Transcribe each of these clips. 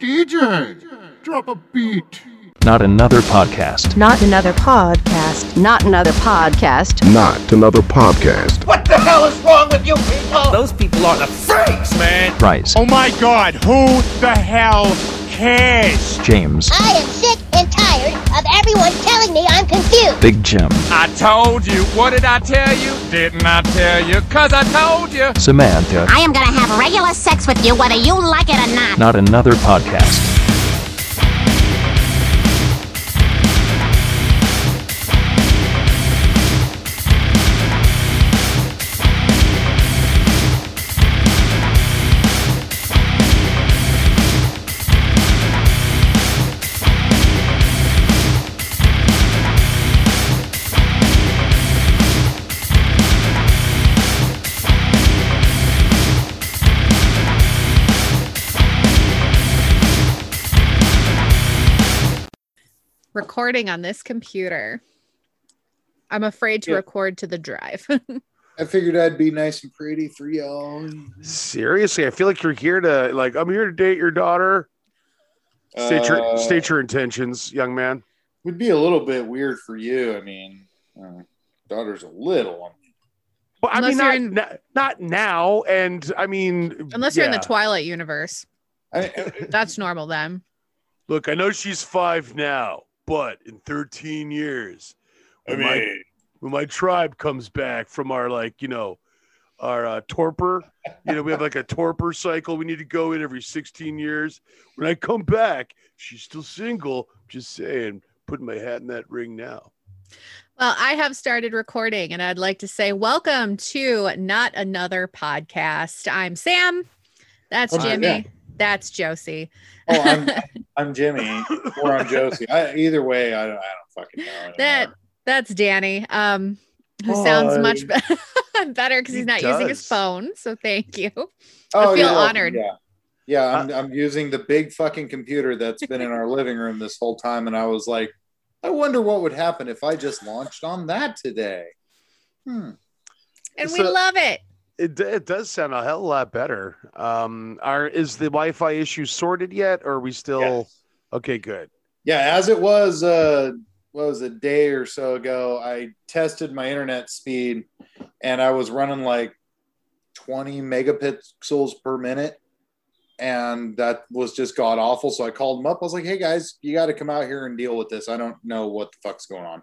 DJ, drop a beat. Not another podcast. Not another podcast. Not another podcast. Not another podcast. What the hell is wrong with you people? Those people are the freaks, man. Bryce, Oh my god, who the hell cares? James, I am sick and tired of everyone telling me I'm confused. Big Jim, I told you. What did I tell you? Didn't I tell you? Cause I told you. Samantha. I am gonna have regular sex with you whether you like it or not. Not another podcast. Recording on this computer. I'm afraid to Yeah. record to the drive. I figured I'd be nice and pretty for y'all. Seriously, I feel like you're here to like I'm here to date your daughter. State your Uh, state your intentions, young man. Would be a little bit weird for you. I mean, uh, daughter's a little. But I Unless mean, not, in- not not now. And I mean, Unless you're in the. Twilight universe. I, That's normal then. Look, I know she's five now, but in 13 years, when, my, when my tribe comes back from our like, you know, our uh, torpor, you know, we have like a torpor cycle. We need to go in every 16 years. When I come back, she's still single. Just saying, putting my hat in that ring now. Well, I have started recording and I'd like to say welcome to Not Another Podcast. I'm Sam. That's Oh, Jimmy. Yeah. That's Josie. oh, I'm I'm Jimmy or I'm Josie. I, either way, I don't, I don't fucking know. anymore. That that's Danny. Um who sounds much be- better because he's not using his phone. So thank you. oh, I feel yeah, honored. Yeah, yeah. I'm I'm using the big fucking computer that's been in our living room this whole time, and I was like, I wonder what would happen if I just launched on that today. Hmm. And we love it. It, it does sound a hell of a lot better. Um, are is the Wi-Fi issue sorted yet, or are we still Yes. okay? Good. Yeah, as it was, uh, what was a day or so ago, I tested my internet speed and I was running like 20 megapixels per minute. And that was just god awful. So I called them up. I was like, hey guys, you got to come out here and deal with this. I don't know what the fuck's going on.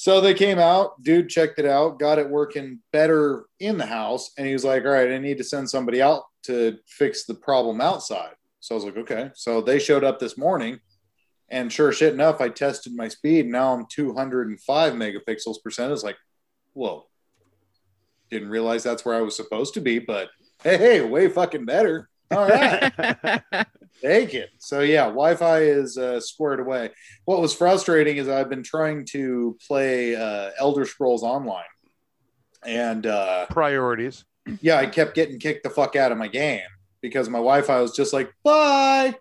So they came out, dude checked it out, got it working better in the house. And he was like, all right, I need to send somebody out to fix the problem outside. So I was like, okay. So they showed up this morning and sure shit enough, I tested my speed. Now I'm 205 megapixels per second. It's like, whoa. Didn't realize that's where I was supposed to be, but hey, hey, way fucking better. All right, take it. So yeah, Wi-Fi is uh, squared away. What was frustrating is I've been trying to play uh, Elder Scrolls Online, and uh, Priorities. yeah, I kept getting kicked the fuck out of my game because my Wi-Fi was just like, bye.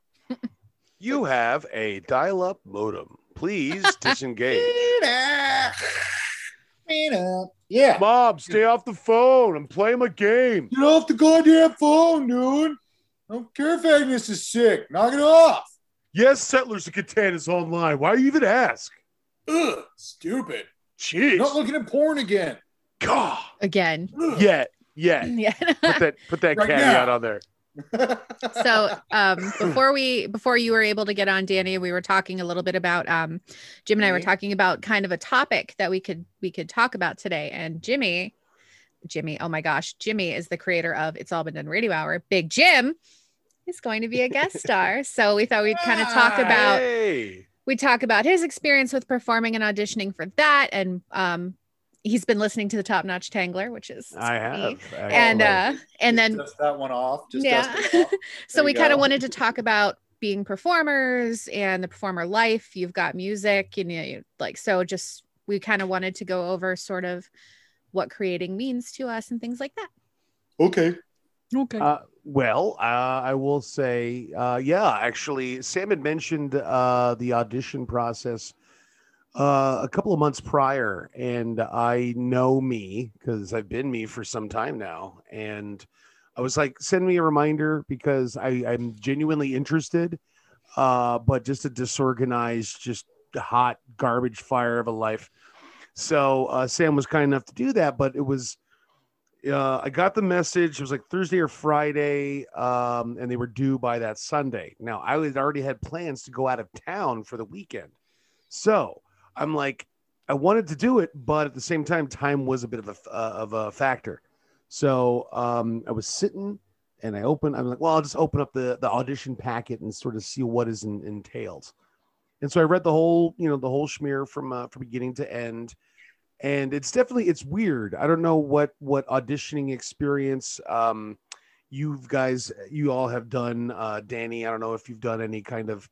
You have a dial-up modem. Please disengage. Yeah. Mom, stay off the phone. I'm playing my game. Get off the goddamn phone, dude. I don't care if Agnes is sick. Knock it off. Yes, Settlers of Catan is online. Why you even ask? Ugh, stupid. Jeez. Not looking at porn again. God. Again. Ugh. Yet. yeah. Yeah. Put that put that Right caveat now. on there. so um before we before you were able to get on danny we were talking a little bit about um jim and i were talking about kind of a topic that we could we could talk about today and jimmy jimmy oh my gosh jimmy is the creator of it's all been done radio hour big jim is going to be a guest star so we thought we'd kind of talk about Hey. we talk about his experience with performing and auditioning for that and um he's been listening to the top notch tangler which is I sweet. have. and uh and then dust that one off. Just yeah. off. so we kind of wanted to talk about being performers and the performer life. You've got music, and you, you like so. Just we kind of wanted to go over sort of what creating means to us and things like that. Okay. Okay. Uh, well, uh, I will say, uh, yeah, actually, Sam had mentioned uh, the audition process uh, a couple of months prior, and I know me because I've been me for some time now. And I was like, send me a reminder because I, I'm genuinely interested. uh, but just a disorganized, just hot garbage fire of a life. So uh, Sam was kind enough to do that, but it was. Uh, I got the message. It was like Thursday or Friday, um, and they were due by that Sunday. Now I had already had plans to go out of town for the weekend, so I'm like, I wanted to do it, but at the same time, time was a bit of a uh, of a factor. So um, I was sitting and I opened. I'm like, well, I'll just open up the the audition packet and sort of see what is in, entailed. And so I read the whole, you know, the whole schmear from uh, from beginning to end. And it's definitely it's weird. I don't know what what auditioning experience um, you guys you all have done. Uh, Danny, I don't know if you've done any kind of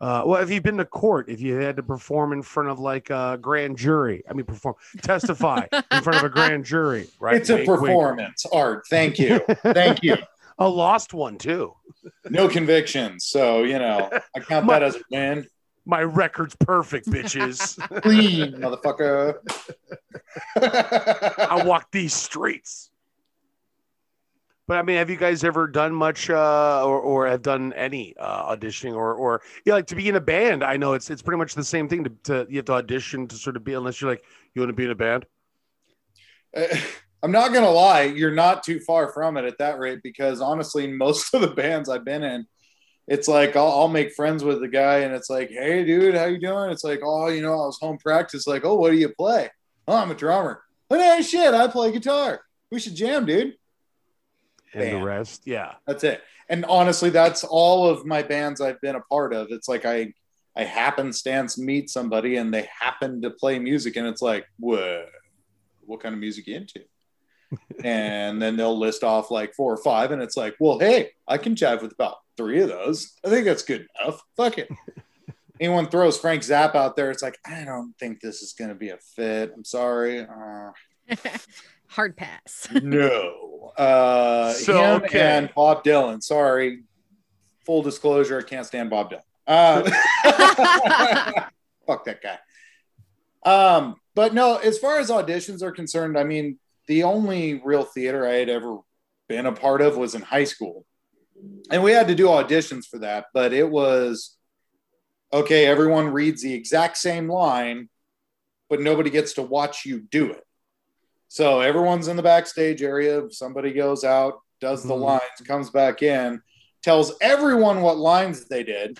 uh, well, have you've been to court? If you had to perform in front of like a grand jury, I mean, perform, testify in front of a grand jury, right? It's a Wink, wink. performance art. Thank you. Thank you. A lost one too. No convictions. So, you know, I count that as a win. My record's perfect, bitches. Clean, motherfucker. I walk these streets. But I mean, have you guys ever done much, uh, or, or have done any uh, auditioning, or, or yeah, like to be in a band? I know it's it's pretty much the same thing. To, to you have to audition to sort of be, unless you're like you want to be in a band. Uh, I'm not gonna lie, you're not too far from it at that rate because honestly, most of the bands I've been in, it's like I'll, I'll make friends with the guy and it's like, hey, dude, how you doing? It's like, oh, you know, I was home practice. Like, oh, what do you play? Oh, I'm a drummer. Oh, no, shit, I play guitar. We should jam, dude. And the Band. rest, yeah. That's it. And honestly, that's all of my bands I've been a part of. It's like I I happenstance meet somebody and they happen to play music, and it's like, what what kind of music you into? And then they'll list off like four or five, and it's like, well, hey, I can jive with about three of those. I think that's good enough. Fuck it. Anyone throws Frank Zappa out there, it's like, I don't think this is going to be a fit. I'm sorry. Uh, Hard pass. no. Uh, So, him okay. and Bob Dylan. Sorry. Full disclosure, I can't stand Bob Dylan. Uh, fuck that guy. Um, but no, as far as auditions are concerned, I mean, the only real theater I had ever been a part of was in high school. And we had to do auditions for that, but it was okay, everyone reads the exact same line, but nobody gets to watch you do it. So everyone's in the backstage area. Somebody goes out, does the Mhm. lines, comes back in, tells everyone what lines they did.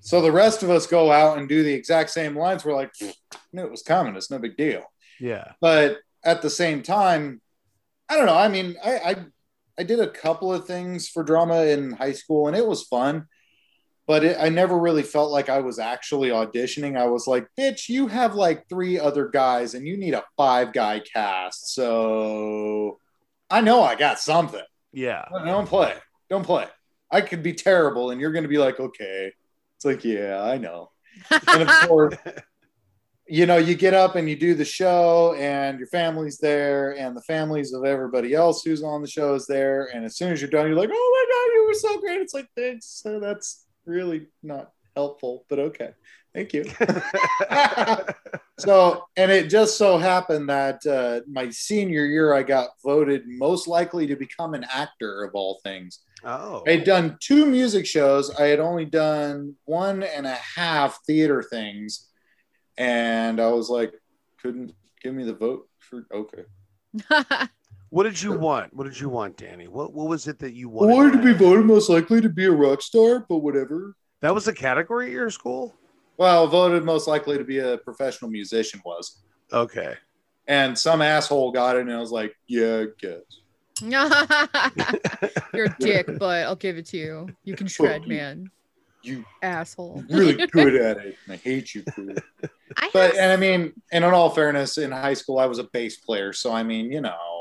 So the rest of us go out and do the exact same lines. We're like, "Pfft, knew it was coming. It's no big deal. Yeah. But at the same time, I don't know. I mean, I, I I did a couple of things for drama in high school, and it was fun. But it, I never really felt like I was actually auditioning. I was like, "Bitch, you have like three other guys, and you need a five guy cast." So I know I got something. Yeah. Don't play. Don't play. I could be terrible, and you're going to be like, "Okay." It's like, yeah, I know. And of course, you know, you get up and you do the show, and your family's there, and the families of everybody else who's on the show is there. And as soon as you're done, you're like, "Oh my god, you were so great!" It's like, thanks. So that's really not helpful, but okay, thank you. so, and it just so happened that uh, my senior year, I got voted most likely to become an actor of all things. Oh. I had done two music shows. I had only done one and a half theater things. And I was like, couldn't give me the vote for okay. What did you want? What did you want, Danny? What what was it that you wanted? I wanted? wanted to be voted most likely to be a rock star, but whatever. That was a category at your school? Well, voted most likely to be a professional musician was. Okay. And some asshole got it, and I was like, yeah, I guess. You're a dick, but I'll give it to you. You can shred, man. You Asshole. really good at it. and I hate you for it. I But have and I mean, and in all fairness, in high school I was a bass player, so I mean, you know,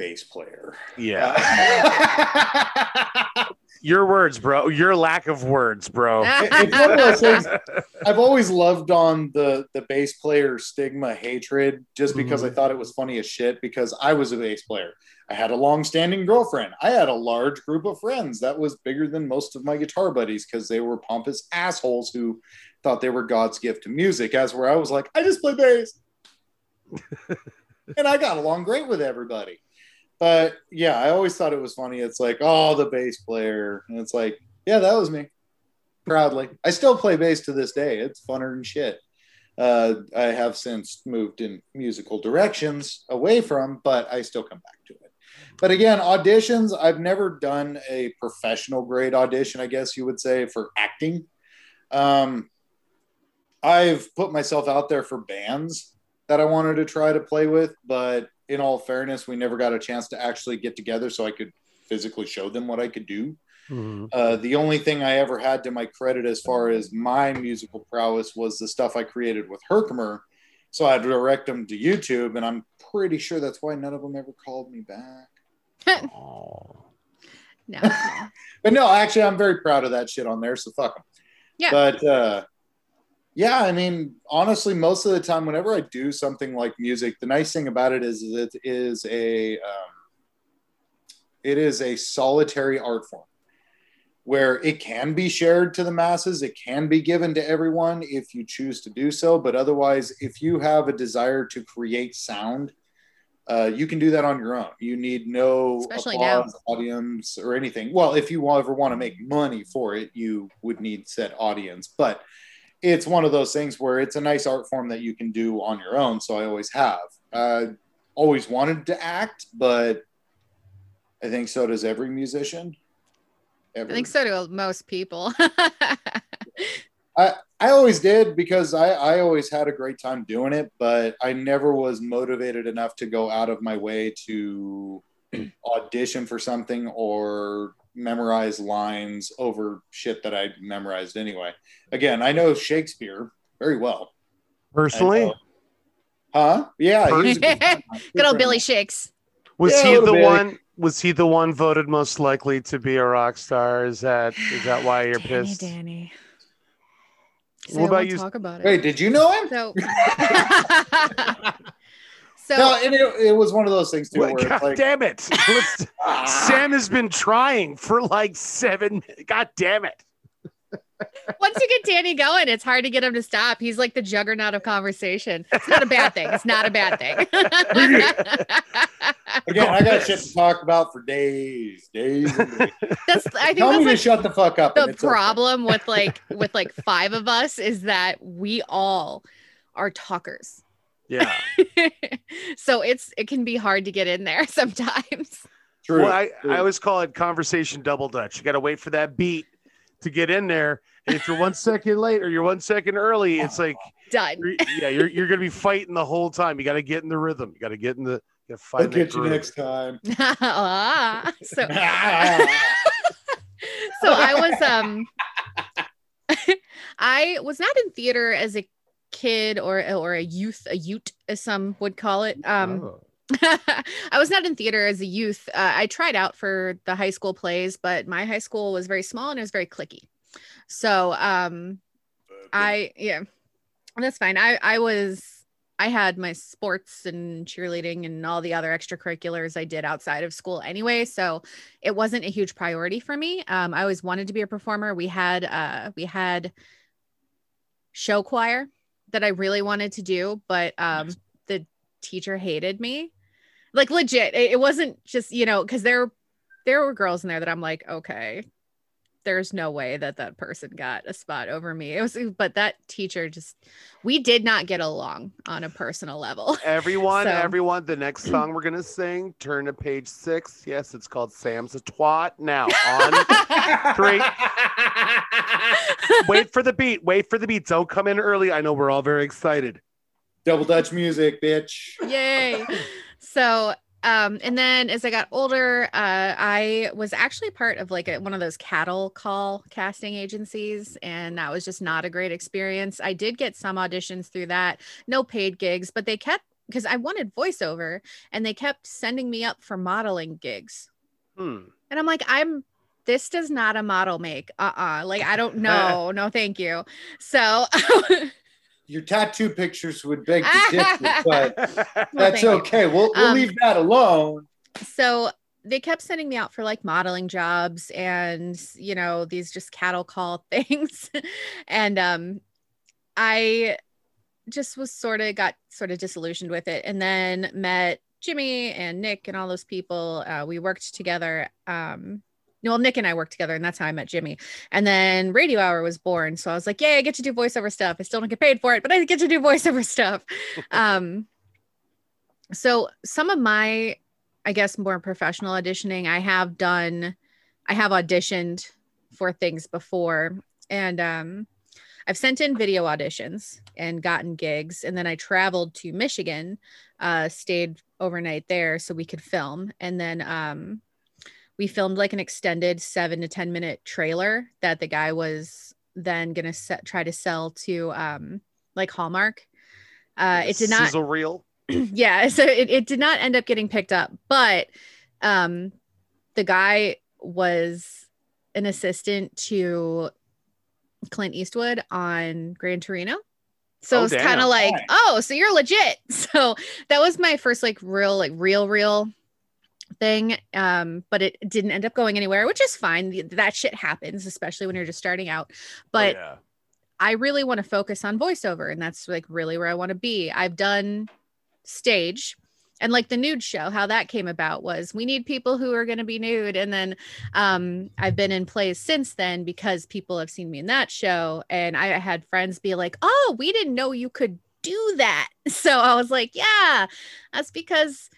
bass player. Yeah. Uh, Your words, bro. Your lack of words, bro. It- it's one of those things. I've always loved on the the bass player stigma hatred just because I mm-hmm. thought it was funny as shit because I was a bass player. I had a long-standing girlfriend. I had a large group of friends that was bigger than most of my guitar buddies because they were pompous assholes who thought they were God's gift to music. As where I was like, I just play bass. and I got along great with everybody. But yeah, I always thought it was funny. It's like, oh, the bass player. And it's like, Yeah, that was me. Proudly. I still play bass to this day. It's funner than shit. Uh, I have since moved in musical directions away from, but I still come back to it. But again, auditions, I've never done a professional grade audition, I guess you would say, for acting. Um, I've put myself out there for bands that I wanted to try to play with, but in all fairness, we never got a chance to actually get together so I could physically show them what I could do. Mhm. Uh, the only thing I ever had to my credit as far as my musical prowess was the stuff I created with Herkimer. So I direct them to YouTube, and I'm pretty sure that's why none of them ever called me back. Oh. No. But no, actually, I'm very proud of that shit on there. So fuck them. Yeah. But uh, yeah, I mean, honestly, most of the time, whenever I do something like music, the nice thing about it is it is a um, it is a solitary art form where it can be shared to the masses. It can be given to everyone if you choose to do so. But otherwise, if you have a desire to create sound, uh, you can do that on your own. You need no Especially now. applause, audience, or anything. Well, if you ever want to make money for it, you would need said audience. But it's one of those things where it's a nice art form that you can do on your own. So I always have. Uh, always wanted to act, but I think so does every musician. I think so do most people. I, I always did because I, I always had a great time doing it, but I never was motivated enough to go out of my way to audition for something or memorize lines over shit that I memorized anyway. Again, I know Shakespeare very well. Personally, uh, Huh? Yeah. good. Good old Billy Shakes. was Yeah, he the bit. one? Was he the one voted most likely to be a rock star? Is that is that why you're Danny, pissed? Danny. What So I about you- Talk about it. Wait, did you know him? So, so no, and it, it was one of those things too Well, where God it's like, damn it! Ah. Sam has been trying for like seven. God damn it! once you get Danny going, it's hard to get him to stop. He's like the juggernaut of conversation. It's not a bad thing. It's not a bad thing. again, I got shit to talk about for days, days. And days. that's I think Tell that's me to like shut the fuck up. the it's okay. problem with like with like five of us is that we all are talkers. Yeah. so it's it can be hard to get in there sometimes. True. Well, I, true. I always call it conversation double dutch. You got to wait for that beat to get in there. And if you're one second late or you're one second early, it's like, Done. you're, yeah, you're, you're going to be fighting the whole time. You got to get in the rhythm. You got to get in the, you gotta I'll get you next time. Ah, so so I was um I was not in theater as a kid or or a youth, a ute as some would call it. Um Oh. I was not in theater as a youth. Uh, I tried out for the high school plays, but my high school was very small and it was very clicky. So um I yeah, that's fine. I I was I had my sports and cheerleading and all the other extracurriculars I did outside of school anyway, so it wasn't a huge priority for me. Um, I always wanted to be a performer. We had uh we had show choir that I really wanted to do, but um the teacher hated me. Like legit. It, it wasn't just, you know, because there there were girls in there that I'm like, okay, there's no way that that person got a spot over me. It was, but that teacher just, we did not get along on a personal level. Everyone, So- everyone, the next song we're going to sing, turn to page six. Yes, it's called Sam's a Twat. Now, on three. Wait for the beat. Wait for the beat. Don't come in early. I know we're all very excited. Double Dutch music, bitch. Yay. So, um, and then as I got older, uh, I was actually part of like a, one of those cattle call casting agencies, and that was just not a great experience. I did get some auditions through that, no paid gigs, but they kept because I wanted voiceover, and they kept sending me up for modeling gigs. Hmm. And I'm like, I'm this does not a model make. Uh-uh. Like I don't know. no, thank you. So Your tattoo pictures would beg to differ, but Well, that's you. okay. We'll, we'll Um, leave that alone. so they kept sending me out for like modeling jobs and you know these just cattle call things and um i just was sort of got sort of disillusioned with it and then met jimmy and nick and all those people uh, we worked together um well, Nick and I worked together, and that's how I met Jimmy. And then Radio Hour was born, so I was like, "Yay, I get to do voiceover stuff. I still don't get paid for it, but I get to do voiceover stuff." um, so some of my, I guess, more professional auditioning, I have done, I have auditioned for things before, and um, I've sent in video auditions and gotten gigs, and then I traveled to Michigan, uh, stayed overnight there so we could film, and then um, we filmed like an extended seven to ten minute trailer that the guy was then gonna set, try to sell to um, like Hallmark. Uh, it did not sizzle reel. yeah so it, it did not end up getting picked up but um the guy was an assistant to clint eastwood on gran torino so Oh, it's kind of like oh so you're legit so that was my first like real like real real thing um but it didn't end up going anywhere which is fine that shit happens especially when you're just starting out but oh, yeah. I really want to focus on voiceover, and that's like really where I want to be. I've done stage and like the nude show, how that came about was we need people who are going to be nude. And then um, I've been in plays since then because people have seen me in that show. And I had friends be like, oh, we didn't know you could do that. So I was like, yeah, that's because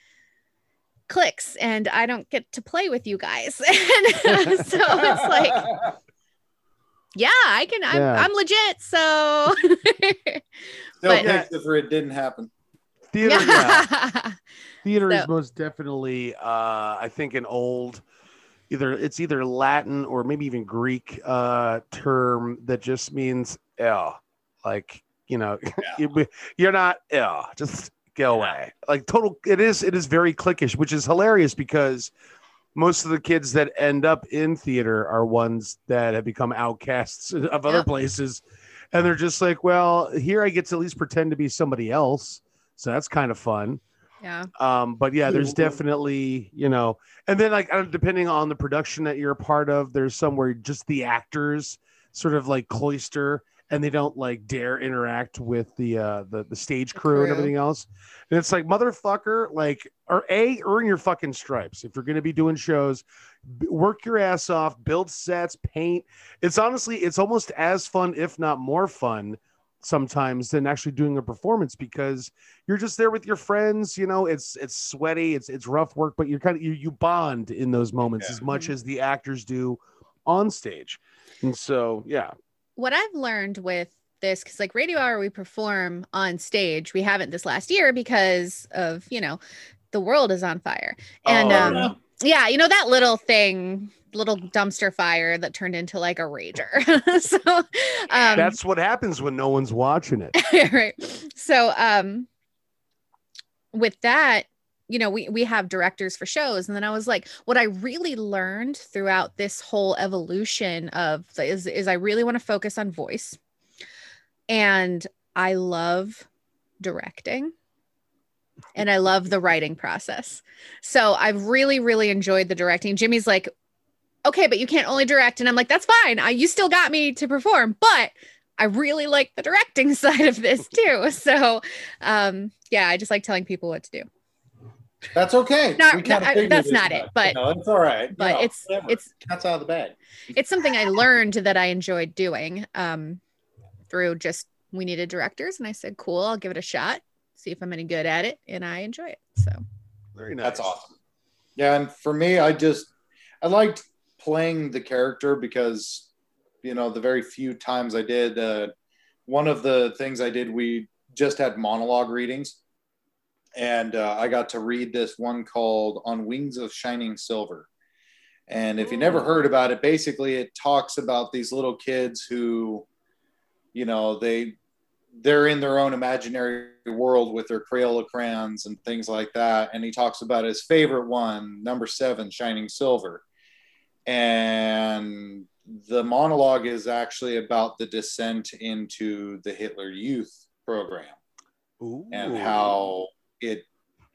clicks and I don't get to play with you guys. and so it's like, yeah, I can, I'm, Yeah. I'm legit. So Still But- picks if it didn't happen. Theater, yeah. yeah. Theater is most definitely, uh, I think, an old, either it's either Latin or maybe even Greek uh, term that just means "ill," like you know, you, you're not ill, just go away. Like total, it is it is very cliquish, which is hilarious because most of the kids that end up in theater are ones that have become outcasts of other Yep. places, and they're just like, well, here I get to at least pretend to be somebody else. So that's kind of fun. yeah. Um, but yeah, there's definitely, you know, and then like depending on the production that you're a part of, there's somewhere just the actors sort of like cloister and they don't like dare interact with the uh the, the stage The crew, and everything else. And it's like motherfucker, like or a earn your fucking stripes if you're gonna be doing shows. Work your ass off, build sets, paint. It's honestly, it's almost as fun, if not more fun, sometimes than actually doing a performance because you're just there with your friends you know it's it's sweaty it's it's rough work but you're kind of you, you bond in those moments as much as the actors do on stage and so yeah What I've learned with this, because like Radio Hour, we perform on stage. We haven't this last year because of, you know, the world is on fire. And Oh, um, yeah. yeah, you know, that little thing, little dumpster fire that turned into like a rager. so um, that's what happens when no one's watching it right. So um with that, you know, we we have directors for shows and then I was like what I really learned throughout this whole evolution of is is I really want to focus on voice. And I love directing and I love the writing process. So I've really really enjoyed the directing. Jimmy's like okay, but you can't only direct and I'm like that's fine. I you still got me to perform, but I really like the directing side of this too. So, um, yeah, I just like telling people what to do. That's okay. Not- We not- I- that's not much, it, but- you know, it's all right. But You know, it's whatever. it's that's out of the bag. it's something I learned that I enjoyed doing um, through just we needed directors, and I said, cool, I'll give it a shot, see if I'm any good at it, and I enjoy it. So very nice That's awesome. Yeah, and for me, I just I liked playing the character because you know the very few times I did. Uh, one of the things I did, we just had monologue readings, and uh, I got to read this one called "On Wings of Shining Silver." And if you never heard about it, basically it talks about these little kids who, you know, they they're in their own imaginary world with their Crayola crayons and things like that. And he talks about his favorite one, number seven, Shining Silver. And the monologue is actually about the descent into the Hitler Youth program Ooh. and how it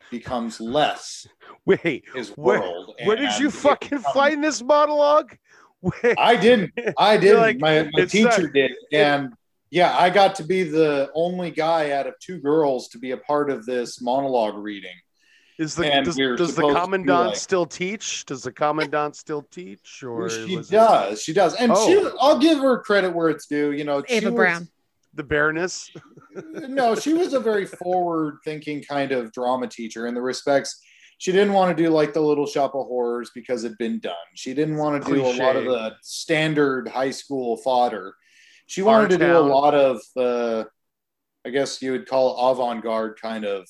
becomes less wait his where, world. where did you fucking becomes- find this monologue Wait, I didn't. I didn't. like, my my teacher not- did, and yeah, I got to be the only guy out of two girls to be a part of this monologue reading. Is the And does, we does the supposed to be commandant like- still teach? Does the commandant still teach? Or she was it does. She does. And Oh. she I'll give her credit where it's due. You know, she Ava was- Brown. The Baroness? no, she was a very forward thinking kind of drama teacher in the respects. She didn't want to do like the little shop of horrors because it'd been done. She didn't want to do a lot of the standard high school fodder. She wanted to do a lot of, uh, I guess you would call avant garde kind of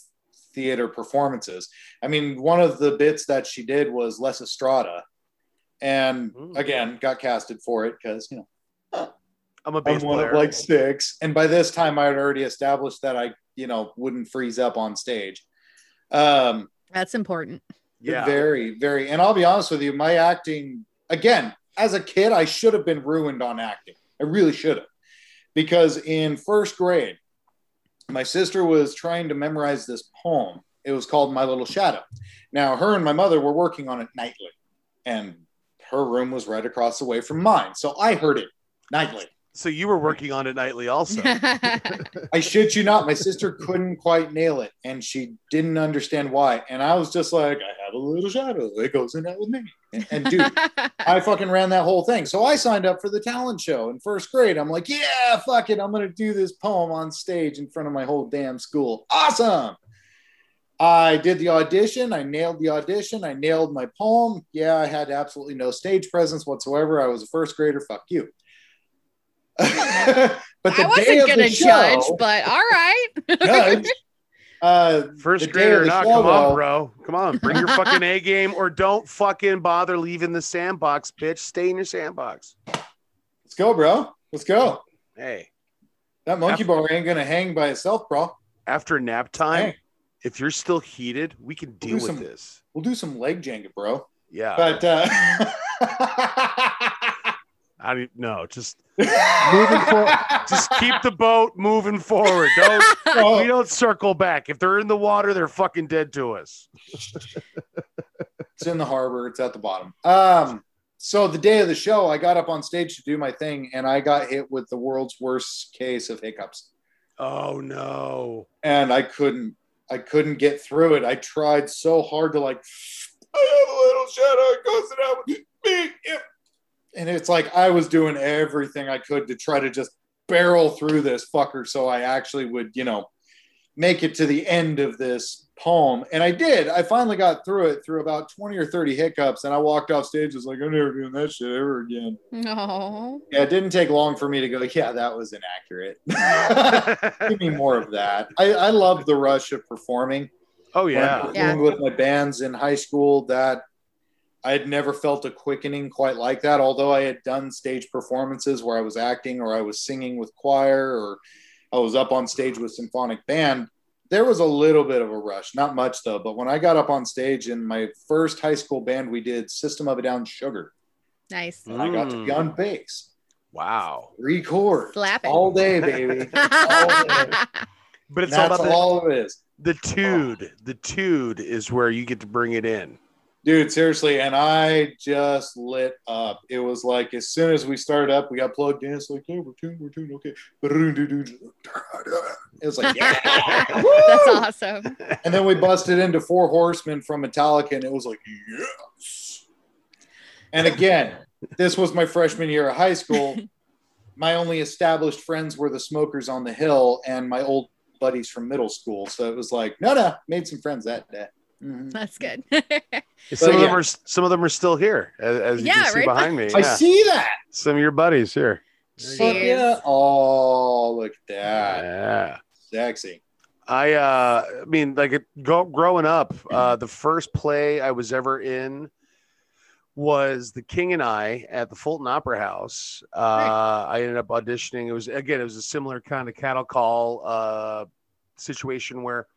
theater performances. I mean, one of the bits that she did was Lysistrata. And Mm. again, got casted for it because, you know, I'm a bass I'm one player. of like six. And by this time, I had already established that I, you know, wouldn't freeze up on stage. Um, That's important. yeah. very, very. And I'll be honest with you, my acting, again, as a kid, I should have been ruined on acting. I really should have. Because in first grade, my sister was trying to memorize this poem. It was called My Little Shadow. Now, her and my mother were working on it nightly, and her room was right across the way from mine. So I heard it nightly. So you were working on it nightly also. I shit you not, my sister couldn't quite nail it, and she didn't understand why. And I was just like, I have a little shadow. It goes in that with me. And, and dude, I fucking ran that whole thing. So I signed up for the talent show in first grade. I'm like, yeah, fuck it. I'm gonna do this poem on stage in front of my whole damn school. Awesome. I did the audition. I nailed the audition. I nailed my poem. Yeah, I had absolutely no stage presence whatsoever. I was a first grader. Fuck you. But the I wasn't of gonna judge, show- but all right. judge. Uh, First the grader or not, show, come on, bro. Come on, bring your fucking A game or don't fucking bother leaving the sandbox, bitch. Stay in your sandbox. Let's go, bro. Let's go. Hey, That monkey bar ain't gonna hang by itself, bro. after nap time, Hey, if you're still heated, we can We'll deal do with some- this. we'll do some leg Jenga, bro. Yeah. But uh, I mean, no, just moving forward. Just keep the boat moving forward. Don't Oh, we don't circle back. If they're in the water, they're fucking dead to us. it's in the harbor. It's at the bottom. Um, so the day of the show, I got up on stage to do my thing, and I got hit with the world's worst case of hiccups, Oh no. and I couldn't. I couldn't get through it. I tried so hard to like. I have a little shadow. It goes out with me. If-" And it's like I was doing everything I could to try to just barrel through this fucker, so I actually would, you know, make it to the end of this poem. And I did. I finally got through it through about 20 or 30 hiccups. And I walked off stage. I was like, I'm never doing that shit ever again. No. Yeah, it didn't take long for me to go, yeah, that was inaccurate. Give me more of that. I, I love the rush of performing. oh yeah. I'm Yeah. with my bands in high school, that I had never felt a quickening quite like that. Although I had done stage performances where I was acting or I was singing with choir or I was up on stage with symphonic band, there was a little bit of a rush. Not much though. But when I got up on stage in my first high school band, we did System of a Down Sugar. Nice. And I got to be on bass, Wow. three chords, Slapping. all day, baby. all day. But it's all That's about the, all it is. the tude. The tude is where you get to bring it in. Dude, seriously, and I just lit up. It was like as soon as we started up, we got plugged in. It's like, yeah, we're tuned, we're tuned, okay. It was like, yeah. That's awesome. And then we busted into Four Horsemen from Metallica, and it was like, yes. And again, this was my freshman year of high school. My only established friends were the smokers on the hill and my old buddies from middle school. So it was like, no, no, made some friends that day. Mhm. That's good. Some of yeah. them are some of them are still here, as, as you Yeah, can see right behind me. I Yeah. see that. Some of your buddies here. Fuck yeah. Oh, look at that. Yeah. Sexy. I uh I mean like go, growing up, uh the first play I was ever in was The King and I at the Fulton Opera House. Uh I ended up auditioning. It was again it was a similar kind of cattle call uh situation where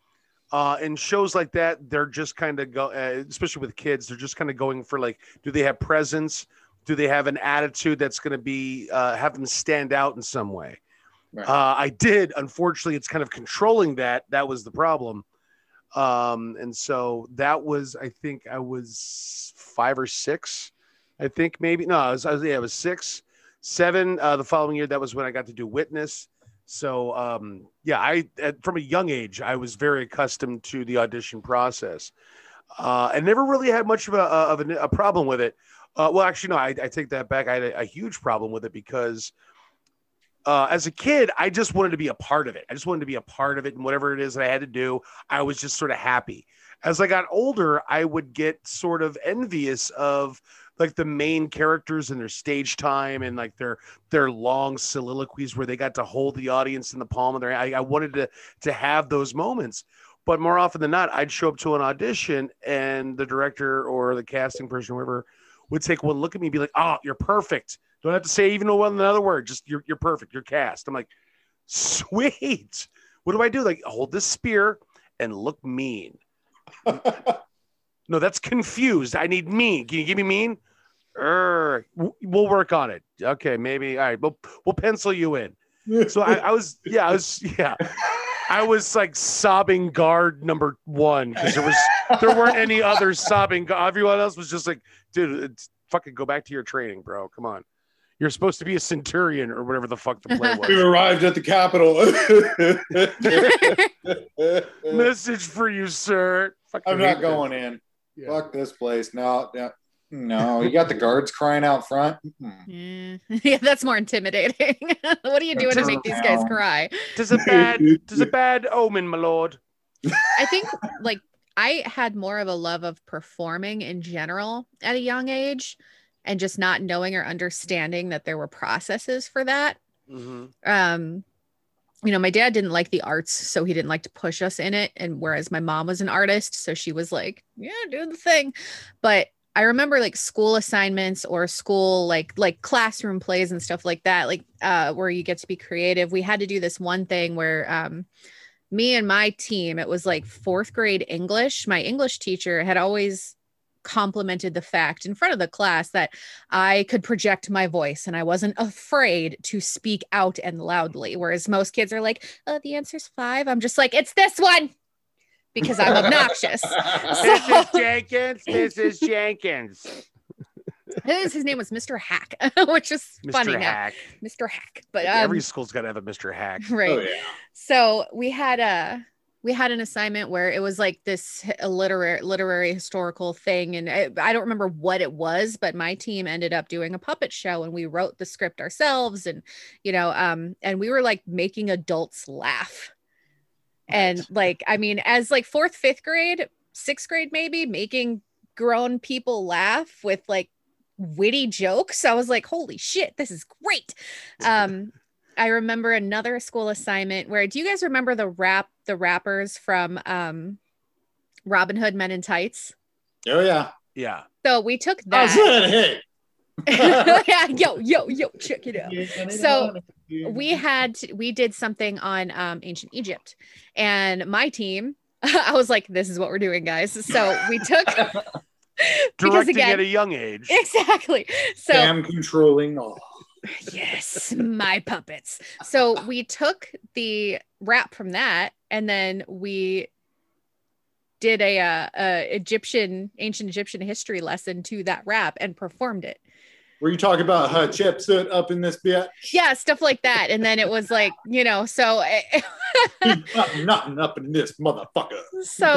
uh in shows like that they're just kind of go uh, especially with kids they're just kind of going for like do they have presence? Do they have an attitude that's going to be uh have them stand out in some way? Right. Uh, I did. Unfortunately, it's kind of controlling that. That was the problem. Um, and so that was, I think I was five or six. I think maybe no, I was, I was yeah, I was six, seven. Uh, the following year, that was when I got to do Witness. So um, yeah, I at, from a young age I was very accustomed to the audition process. Uh, never really had much of a of a, a problem with it. Uh, well, actually, no, I, I take that back. I had a, a huge problem with it because uh, as a kid, I just wanted to be a part of it. I just wanted to be a part of it, and whatever it is that I had to do, I was just sort of happy. As I got older, I would get sort of envious of like the main characters and their stage time and like their their long soliloquies where they got to hold the audience in the palm of their I, I wanted to to have those moments. But more often than not, I'd show up to an audition and the director or the casting person, whoever, would take one look at me and be like, "Oh, you're perfect. Don't have to say even one another word. Just you're you're perfect. You're cast." I'm like, "Sweet. What do I do? Like hold this spear and look mean." no, that's confused. I need mean. Can you give me mean? Er, we'll work on it. Okay, maybe. All right, we'll we'll pencil you in. So I, I was, yeah, I was, yeah, I was like sobbing guard number one because there was there weren't any other sobbing. Everyone else was just like, dude, it's fucking go back to your training, bro. Come on. You're supposed to be a centurion or whatever the fuck the play was. We arrived at the capital. Message for you, sir. I'm not going in. Yeah. Fuck this place. No, no, no. You got the guards crying out front. Yeah, yeah that's more intimidating. what are you doing to make these guys cry? Does a bad does a bad omen, my lord. I think like I had more of a love of performing in general at a young age and just not knowing or understanding that there were processes for that. Mm-hmm. Um, you know, my dad didn't like the arts, so he didn't like to push us in it. And whereas my mom was an artist, so she was like, yeah, do the thing. But I remember like school assignments or school like like classroom plays and stuff like that, like uh, where you get to be creative. We had to do this one thing where um, me and my team, it was like fourth grade English. My English teacher had always complimented the fact in front of the class that I could project my voice and I wasn't afraid to speak out and loudly. Whereas most kids are like, oh, the answer's five. I'm just like, it's this one because I'm obnoxious. This is Jenkins. This is Jenkins. His, his name was Mr. Hack, which is Mr. funny Hack. now. Mr. Hack. But um, every school's got to have a Mr. Hack. Right. Oh, yeah. So we had a we had an assignment where it was like this literary literary historical thing and I, I, don't remember what it was but my team ended up doing a puppet show and we wrote the script ourselves and you know um and we were like making adults laugh and like i mean as like fourth fifth grade sixth grade maybe making grown people laugh with like witty jokes i was like holy shit this is great um I remember another school assignment where do you guys remember the rap the rappers from um Robin Hood Men in Tights? Oh yeah. Yeah. So we took that. hey. yeah, yo, yo, yo, check it out. So we had we did something on um ancient Egypt and my team, I was like, this is what we're doing, guys. So we took Directing again, at a young age. Exactly. So I'm controlling all yes, my puppets. So we took the rap from that and then we did a, uh, a Egyptian ancient Egyptian history lesson to that rap and performed it. Were you talking about Hatshepsut up in this bit? Yeah, stuff like that. And then it was like, you know, so nothing up in this motherfucker. So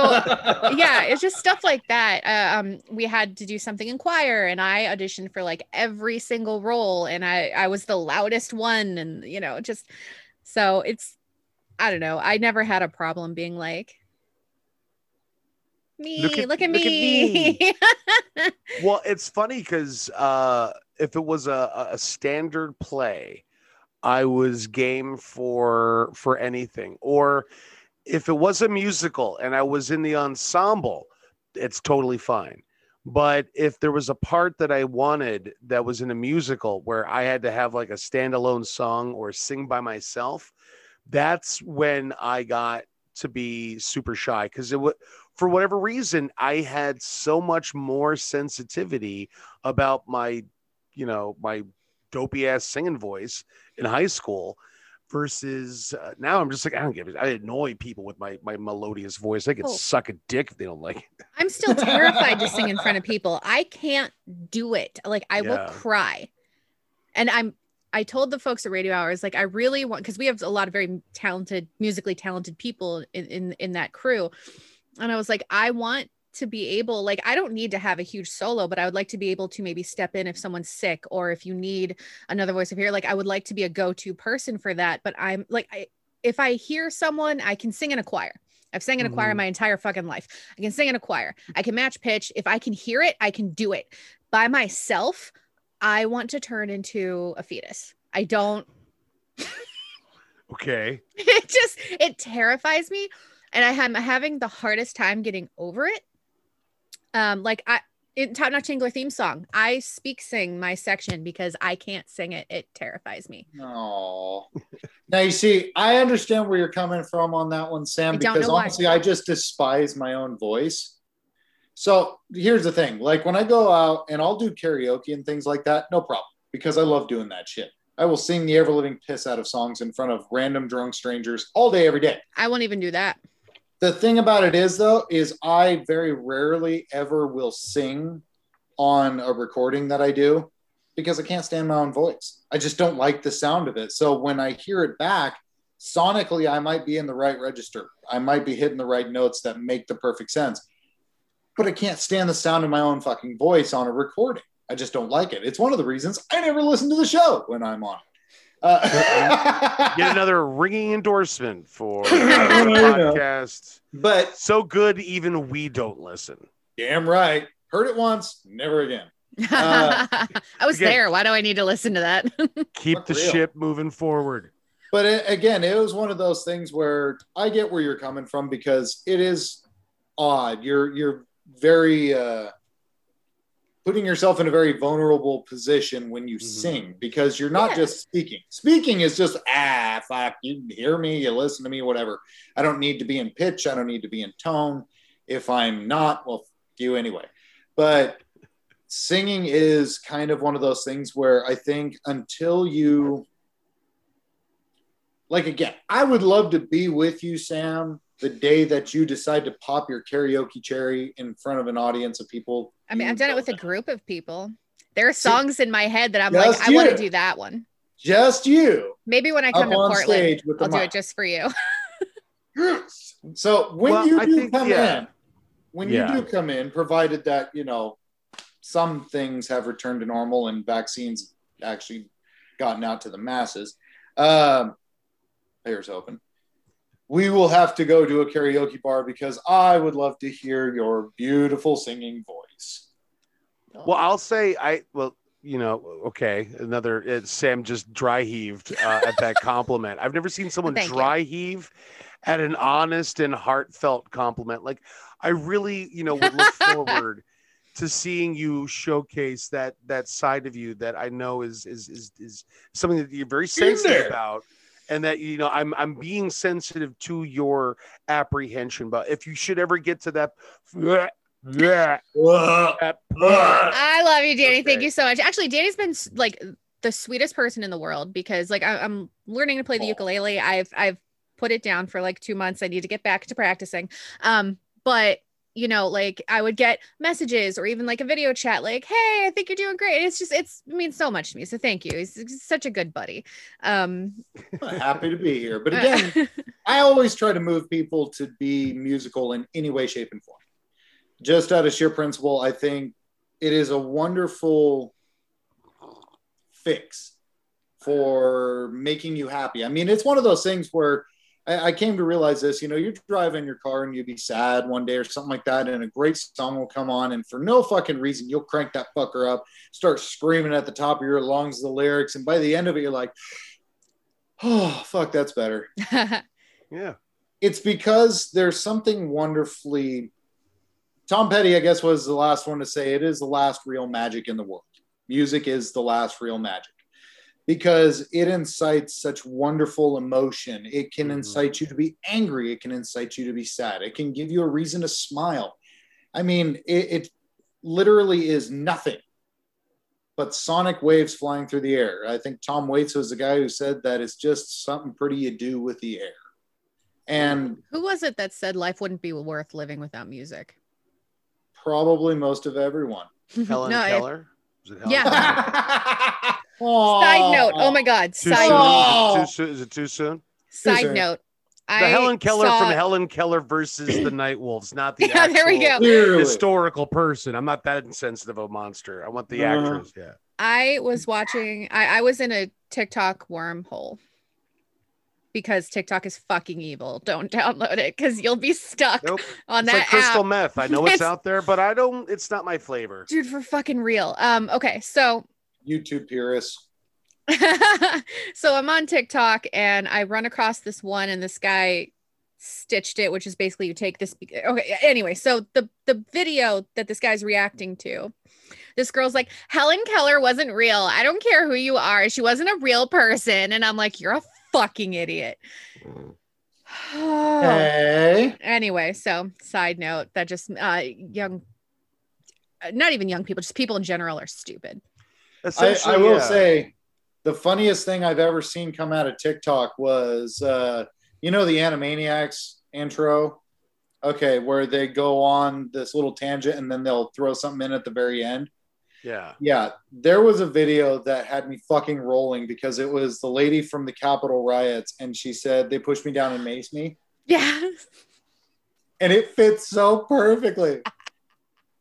yeah, it's just stuff like that. Uh, um, we had to do something in choir, and I auditioned for like every single role, and I I was the loudest one, and you know, just so it's I don't know. I never had a problem being like, me look at, look at look me, at me. well it's funny because uh if it was a, a standard play, I was game for for anything. Or if it was a musical and I was in the ensemble, it's totally fine. But if there was a part that I wanted that was in a musical where I had to have like a standalone song or sing by myself, that's when I got to be super shy because it would for whatever reason I had so much more sensitivity about my you know my dopey ass singing voice in high school versus uh, now I'm just like I don't give it. I annoy people with my my melodious voice. I could oh. suck a dick if they don't like it. I'm still terrified to sing in front of people. I can't do it. Like I yeah. will cry, and I'm I told the folks at Radio Hours, like, I really want because we have a lot of very talented, musically talented people in, in in that crew. And I was like, I want to be able, like, I don't need to have a huge solo, but I would like to be able to maybe step in if someone's sick or if you need another voice of here. Like, I would like to be a go-to person for that. But I'm like, I if I hear someone, I can sing in a choir. I've sang in a choir Mhm. my entire fucking life. I can sing in a choir. I can match pitch. If I can hear it, I can do it. By myself, I want to turn into a fetus. I don't Okay. it just it terrifies me and I am having the hardest time getting over it. Um like I in Top Notch Tingler theme song, I speak sing my section because I can't sing it. It terrifies me. No. now you see, I understand where you're coming from on that one, Sam, I because know why. honestly, I just despise my own voice. So here's the thing: like when I go out and I'll do karaoke and things like that, no problem, because I love doing that shit. I will sing the ever living piss out of songs in front of random drunk strangers all day, every day. I won't even do that. The thing about it is, though, is I very rarely ever will sing on a recording that I do because I can't stand my own voice. I just don't like the sound of it. So when I hear it back, sonically, I might be in the right register. I might be hitting the right notes that make the perfect sense. But I can't stand the sound of my own fucking voice on a recording. I just don't like it. It's one of the reasons I never listen to the show when I'm on it. Uh, Get another ringing endorsement for I podcast. but So good, even we don't listen. damn right. Heard it once, never again. Uh, I was again- there. Why do I need to listen to that? Keep the real. ship moving forward. But it, again, it was one of those things where I get where you're coming from because it is odd. You're you're very uh, putting yourself in a very vulnerable position when you Mhm. sing because you're not Yeah. just speaking. Speaking is just ah fuck you hear me, you listen to me, whatever. I don't need to be in pitch. I don't need to be in tone. If I'm not, well, fuck you anyway. But singing is kind of one of those things where I think until you like again, I would love to be with you, Sam, the day that you decide to pop your karaoke cherry in front of an audience of people. I mean, you I've done it with a group of people. There are songs in my head that I'm Just like, I want to do that one. Just you. Maybe when I come to on Portland, stage with I'll do it just for you. So when Well, you I do think- come yeah. in, when Yeah. you do come in, provided that you know some things have returned to normal and vaccines actually gotten out to the masses, um, here's open. We will have to go to a karaoke bar because I would love to hear your beautiful singing voice. Well, I'll say I well, you know, okay, another it, Sam just dry heaved uh, at that compliment. I've never seen someone Thank you. dry heave at an honest and heartfelt compliment. Like I really, you know, would look forward to seeing you showcase that that side of you that I know is is is, is something that you're very sensitive about. And that you know, I'm I'm being sensitive to your apprehension. But if you should ever get to that, yeah, I love you, Danny. Thank you so much. Actually, Danny's been like the sweetest person in the world because like I, I'm learning to play the ukulele. I've I've put it down for like two months. I need to get back to practicing. Um, but you know, like I would get messages or even like a video chat, like, "Hey, I think you're doing great." It's just it's it means so much to me. So thank you. He's, he's such a good buddy. Um, Happy to be here. But again, I always try to move people to be musical in any way, shape, and form. Just out of sheer principle, I think it is a wonderful fix for making you happy. I mean, it's one of those things where I, I came to realize this. You know, you're driving your car and you'd be sad one day or something like that, and a great song will come on, and for no fucking reason, you'll crank that fucker up, start screaming at the top of your lungs the lyrics, and by the end of it, you're like, oh, fuck, that's better yeah. it's because there's something wonderfully Tom Petty, I guess, was the last one to say it is the last real magic in the world. Music is the last real magic because it incites such wonderful emotion. It can Mhm. incite you to be angry. It can incite you to be sad. It can give you a reason to smile. I mean, it, it literally is nothing but sonic waves flying through the air. I think Tom Waits was the guy who said that it's just something pretty you do with the air. And Who was it that said life wouldn't be worth living without music? probably most of everyone. Helen No, it- Keller. Was it Helen Yeah. Keller? Side note. Oh my God. Too Side soon? note. Is, it too soon? Is it too soon? Side soon. note. The I Helen Keller saw- from Helen Keller versus the Night Wolves, not the Yeah, there we go. Historical person. I'm not that insensitive of a monster. I want the Uh-huh. actress. Yeah. I was watching. I, I was in a TikTok wormhole because TikTok is fucking evil. Don't download it because you'll be stuck Nope. on It's that like crystal app. meth. I know it's, It's- out there, but I don't. It's not my flavor. dude for fucking real um okay so YouTube purists. so i'm on tiktok and i run across this one and this guy stitched it which is basically you take this okay anyway so the the video that this guy's reacting to this girl's like helen keller wasn't real. I don't care who you are. She wasn't a real person. And i'm like you're a fucking idiot. Hey. anyway so side note that just uh young uh, not even young people just people in general are stupid I, I will yeah. say the funniest thing I've ever seen come out of TikTok was uh, you know the Animaniacs intro? Okay, where they go on this little tangent and then they'll throw something in at the very end. Yeah. Yeah, there was a video that had me fucking rolling because it was the lady from the Capitol riots and she said they pushed me down and maced me. yeah And it fits so perfectly.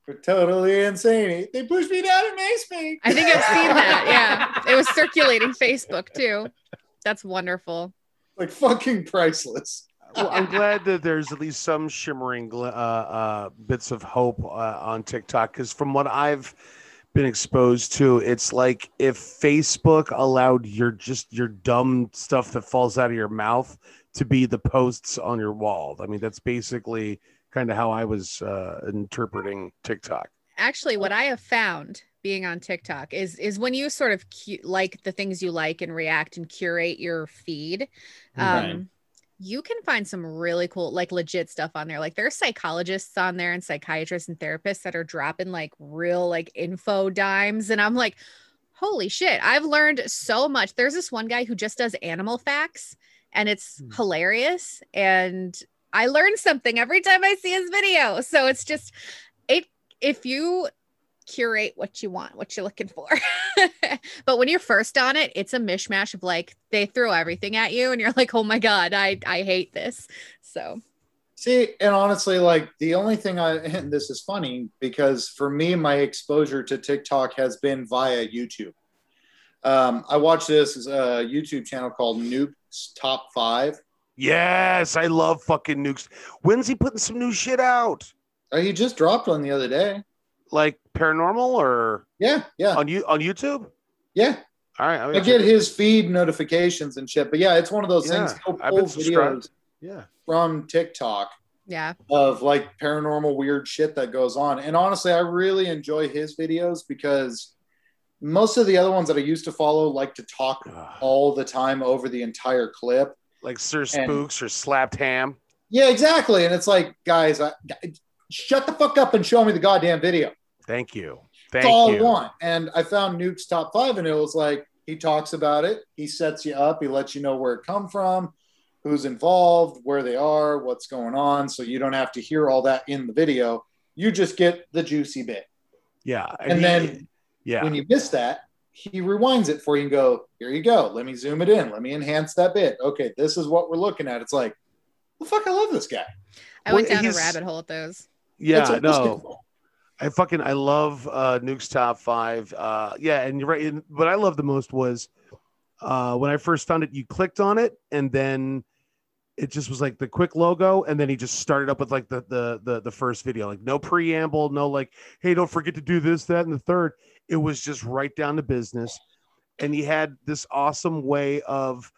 They're totally insane. They pushed me down and maced me. I think I've seen that. Yeah. It was circulating Facebook too. That's wonderful. Like fucking priceless. Well, I'm glad that there's at least some shimmering uh, uh, bits of hope uh, on TikTok because from what I've been exposed to, it's like if Facebook allowed your just your dumb stuff that falls out of your mouth to be the posts on your wall. I mean, that's basically kind of how I was uh, interpreting TikTok. Actually, what I have found being on TikTok is is when you sort of cu- like the things you like and react and curate your feed. Um, Right. You can find some really cool, like legit stuff on there. Like there are psychologists on there and psychiatrists and therapists that are dropping like real like info dimes. And I'm like, holy shit, I've learned so much. There's this one guy who just does animal facts and it's hilarious. And I learn something every time I see his video. So it's just it if you curate what you want, what you're looking for. but when you're first on it, it's a mishmash of like they throw everything at you and you're like, "Oh my god, I I hate this." So, See, and honestly, like the only thing I, and this is funny because for me, my exposure to TikTok has been via YouTube. Um, I watch this uh, YouTube channel called Nuke's Top Five. Yes, I love fucking nukes. When's he putting some new shit out? Uh, he just dropped one the other day. Like paranormal or Yeah, yeah, on you on YouTube? yeah. All right, I'm I get his feed notifications and shit, but yeah, it's one of those Yeah, things. He'll I've pull been subscribed. videos Yeah. from TikTok yeah. of like paranormal weird shit that goes on. And honestly, I really enjoy his videos because most of the other ones that I used to follow like to talk all the time over the entire clip. Like Sir Spooks or Slapped Ham. Yeah, exactly. And it's like, guys, I, shut the fuck up and show me the goddamn video. Thank you. Thank That's all you. I want. And I found Nuke's top five, and it was like he talks about it, he sets you up, he lets you know where it come from, who's involved, where they are, what's going on, so you don't have to hear all that in the video. You just get the juicy bit. Yeah. And he- then yeah. when you miss that, he rewinds it for you and go, here you go. Let me zoom it in. Let me enhance that bit. Okay, this is what we're looking at. It's like, well, fuck, I love this guy. I went Well, down a rabbit hole at those. yeah, It's no. I fucking I love uh Nuke's top five. Uh yeah, and you're right. And what I love the most was uh when I first found it, you clicked on it and then it just was like the quick logo, and then he just started up with like the the the, the first video, like no preamble, no like, hey, don't forget to do this, that, and the third. It was just right down to business. And he had this awesome way of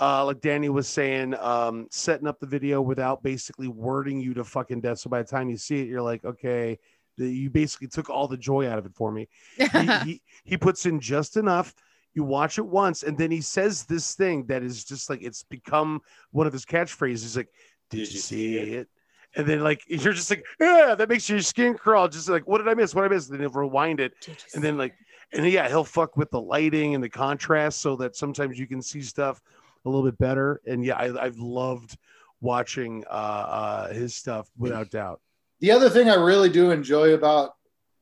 uh, like Danny was saying, um, setting up the video without basically wording you to fucking death. So by the time you see it, you're like, okay, the, you basically took all the joy out of it for me. He, he, he puts in just enough. You watch it once, and then he says this thing that is just like it's become one of his catchphrases. He's like, "Did, you see it?" And then like you're just like, "Yeah," that makes your skin crawl. Just like, what did I miss? What did I miss? And then he'll rewind it, and then like, and yeah, he'll fuck with the lighting and the contrast so that sometimes you can see stuff a little bit better. And yeah, I, I've loved watching uh, uh, his stuff without doubt. The other thing I really do enjoy about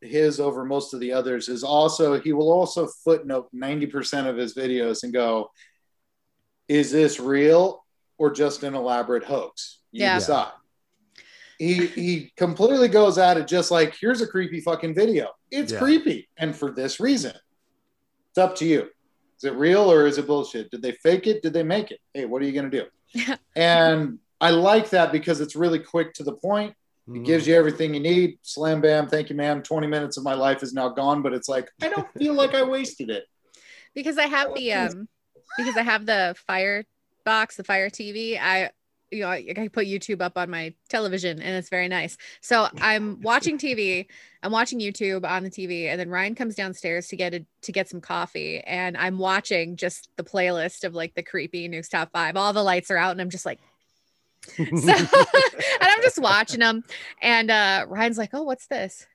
his over most of the others is also he will also footnote 90% of his videos and go, is this real or just an elaborate hoax? You Yeah. decide. He he completely goes at it just like here's a creepy fucking video. It's Yeah. creepy, and for this reason. It's up to you. Is it real or is it bullshit? Did they fake it? Did they make it? Hey, what are you gonna do? And I like that because it's really quick to the point. Mm-hmm. It gives you everything you need. Slam bam, thank you, ma'am. 20 minutes of my life is now gone, but it's like, I don't feel like I wasted it. because I have the um because I have the fire box, the fire TV. I you know I, I put YouTube up on my television and it's very nice. So I'm watching TV. I'm watching YouTube on the TV, and then Ryan comes downstairs to get a, to get some coffee, and I'm watching just the playlist of like the creepy Nukes Top Five. All the lights are out, and I'm just like. So and I'm just watching them, and uh Ryan's like, "Oh, what's this?"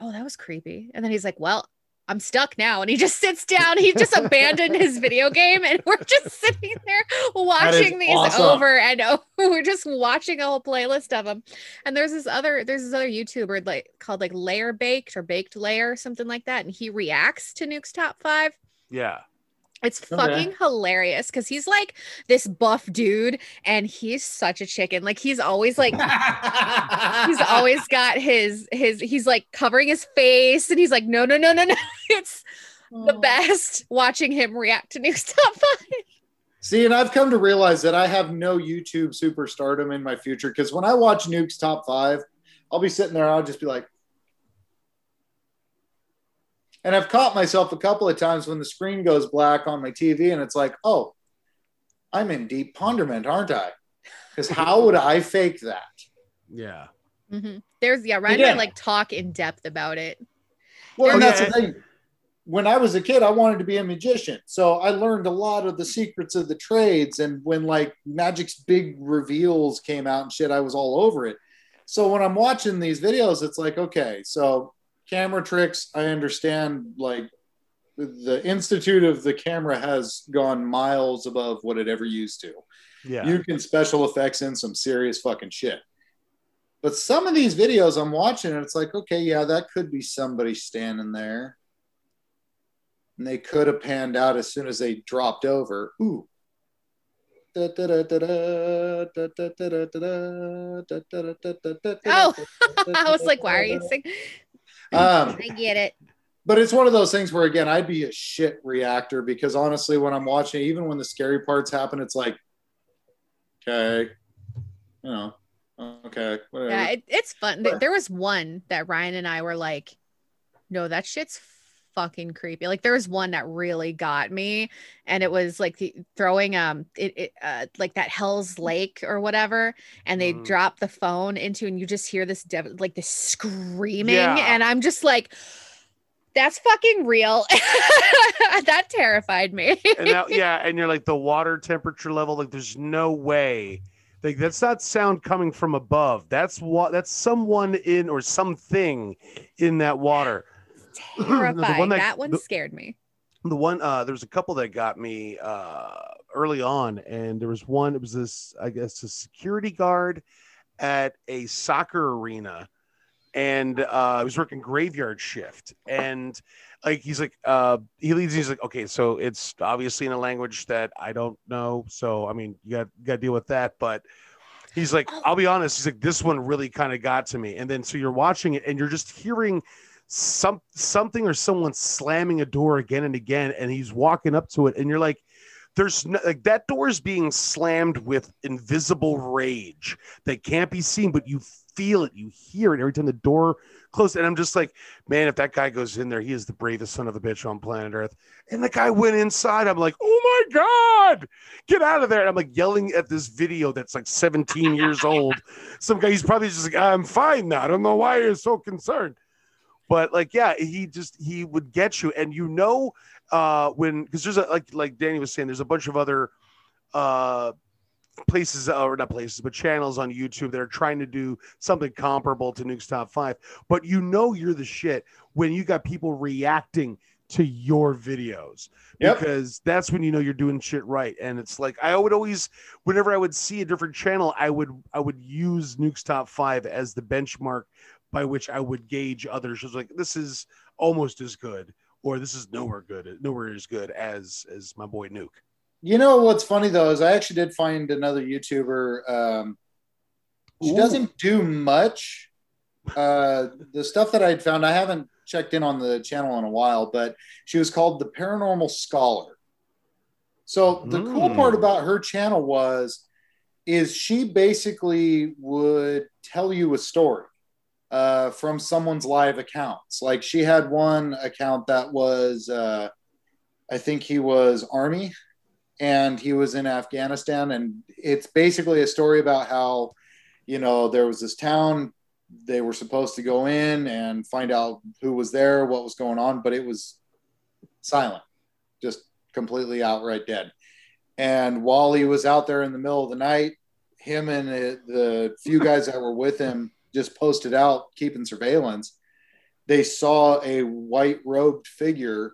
Oh, that was creepy. And then he's like, "Well, I'm stuck now. And he just sits down. He just abandoned his video game. And we're just sitting there watching these awesome. over and over. We're just watching a whole playlist of them. And there's this other, there's this other YouTuber like called like Layer Baked or Baked Layer, something like that. And he reacts to Nuke's top five. Yeah. It's Okay. fucking hilarious because he's like this buff dude and he's such a chicken. Like he's always like he's always got his his he's like covering his face and he's like no no no no no it's the oh. best watching him react to Nuke's top five. See, and I've come to realize that I have no YouTube superstardom in my future because when I watch Nuke's top five, I'll be sitting there, I'll just be like, and I've caught myself a couple of times when the screen goes black on my TV and it's like, oh, I'm in deep ponderment, aren't I? Because how would I fake that? Yeah. Mhm. There's yeah, Ryan and I like talk in depth about it. Well, and that's the thing. When I was a kid, I wanted to be a magician. So I learned a lot of the secrets of the trades. And when like Magic's big reveals came out and shit, I was all over it. So when I'm watching these videos, it's like, okay, so camera tricks, I understand like the institute of the camera has gone miles above what it ever used to. Yeah. You can special effects in some serious fucking shit. But some of these videos I'm watching, and it's like, okay, yeah, that could be somebody standing there. And they could have panned out as soon as they dropped over. Ooh. Oh, Oh, I was like, why are you singing? Um, I get it. but it's one of those things where again i'd be a shit reactor because honestly when i'm watching even when the scary parts happen it's like okay you know okay whatever. Yeah, it, it's fun. Th- There was one that Ryan and I were like, no, that shit's fucking creepy. Like there was one that really got me, and it was like the, throwing um it, it uh like that Hell's Lake or whatever, and they Mm. drop the phone into, and you just hear this dev- like this screaming, Yeah. and I'm just like. That's fucking real. that terrified me. and now, yeah, and you're like the water temperature level, like there's no way. Like that's not sound coming from above. That's what that's someone in or something in that water. Terrifying. that- that, one the- scared me. the one uh there was a couple that got me uh early on and there was one it was this i guess a security guard at a soccer arena and uh i was working graveyard shift and like he's like uh he leads he's like okay so it's obviously in a language that i don't know so i mean you got got to deal with that but he's like i'll be honest he's like this one really kind of got to me and then so you're watching it and you're just hearing some something or someone slamming a door again and again and he's walking up to it and you're like there's no, like that door is being slammed with invisible rage that can't be seen but you feel it you hear it every time the door closes and i'm just like man if that guy goes in there he is the bravest son of a bitch on planet earth. And the guy went inside i'm like oh my god get out of there. And i'm like yelling at this video that's like 17 years old. Some guy he's probably just like i'm fine now. I don't know why you're so concerned but like yeah he just he would get you. And you know uh when because there's a like like danny was saying there's a bunch of other uh places or not places but channels on youtube that are trying to do something comparable to nuke's top five. But you know you're the shit when you got people reacting to your videos. Yep. because that's when you know you're doing shit right. And it's like i would always whenever i would see a different channel i would i would use nuke's top five as the benchmark by which I would gauge other shows. Like this is almost as good, or this is nowhere good, nowhere as good as as my boy Nuke. You know what's funny though is I actually did find another YouTuber. Um, she Ooh. doesn't do much. Uh, the stuff that I'd found, I haven't checked in on the channel in a while, but she was called the Paranormal Scholar. So the cool Mm. part about her channel was, is she basically would tell you a story uh, from someone's live accounts. Like she had one account that was, uh, I think he was Army and he was in Afghanistan. And it's basically a story about how, you know, there was this town they were supposed to go in and find out who was there, what was going on, but it was silent, just completely outright dead. And while he was out there in the middle of the night, him and the few guys that were with him just posted out, keeping surveillance. They saw a white robed figure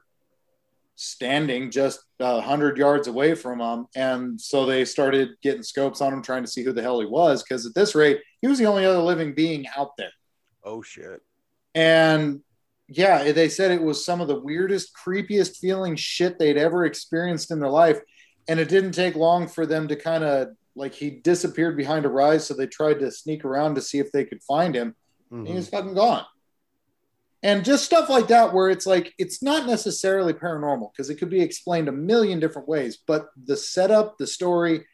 standing just a hundred yards away from them, and so they started getting scopes on him, trying to see who the hell he was. Because at this rate, he was the only other living being out there. Oh shit! And yeah, they said it was some of the weirdest, creepiest feeling shit they'd ever experienced in their life. And it didn't take long for them to kind of like he disappeared behind a rise, so they tried to sneak around to see if they could find him. And he was fucking gone. And just stuff like that, where it's like it's not necessarily paranormal because it could be explained a million different ways, but the setup, the story,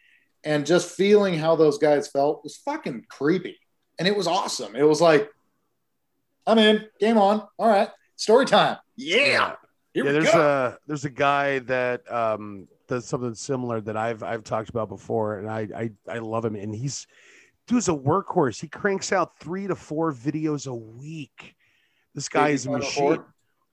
and just feeling how those guys felt was fucking creepy. And it was awesome. It was like, I'm in, game on. All right, story time. Yeah. Here yeah, we there's go. a there's a guy that um does something similar that I've I've talked about before, and I I, I love him, and he's dude's a workhorse. He cranks out three to four videos a week. This guy is a machine.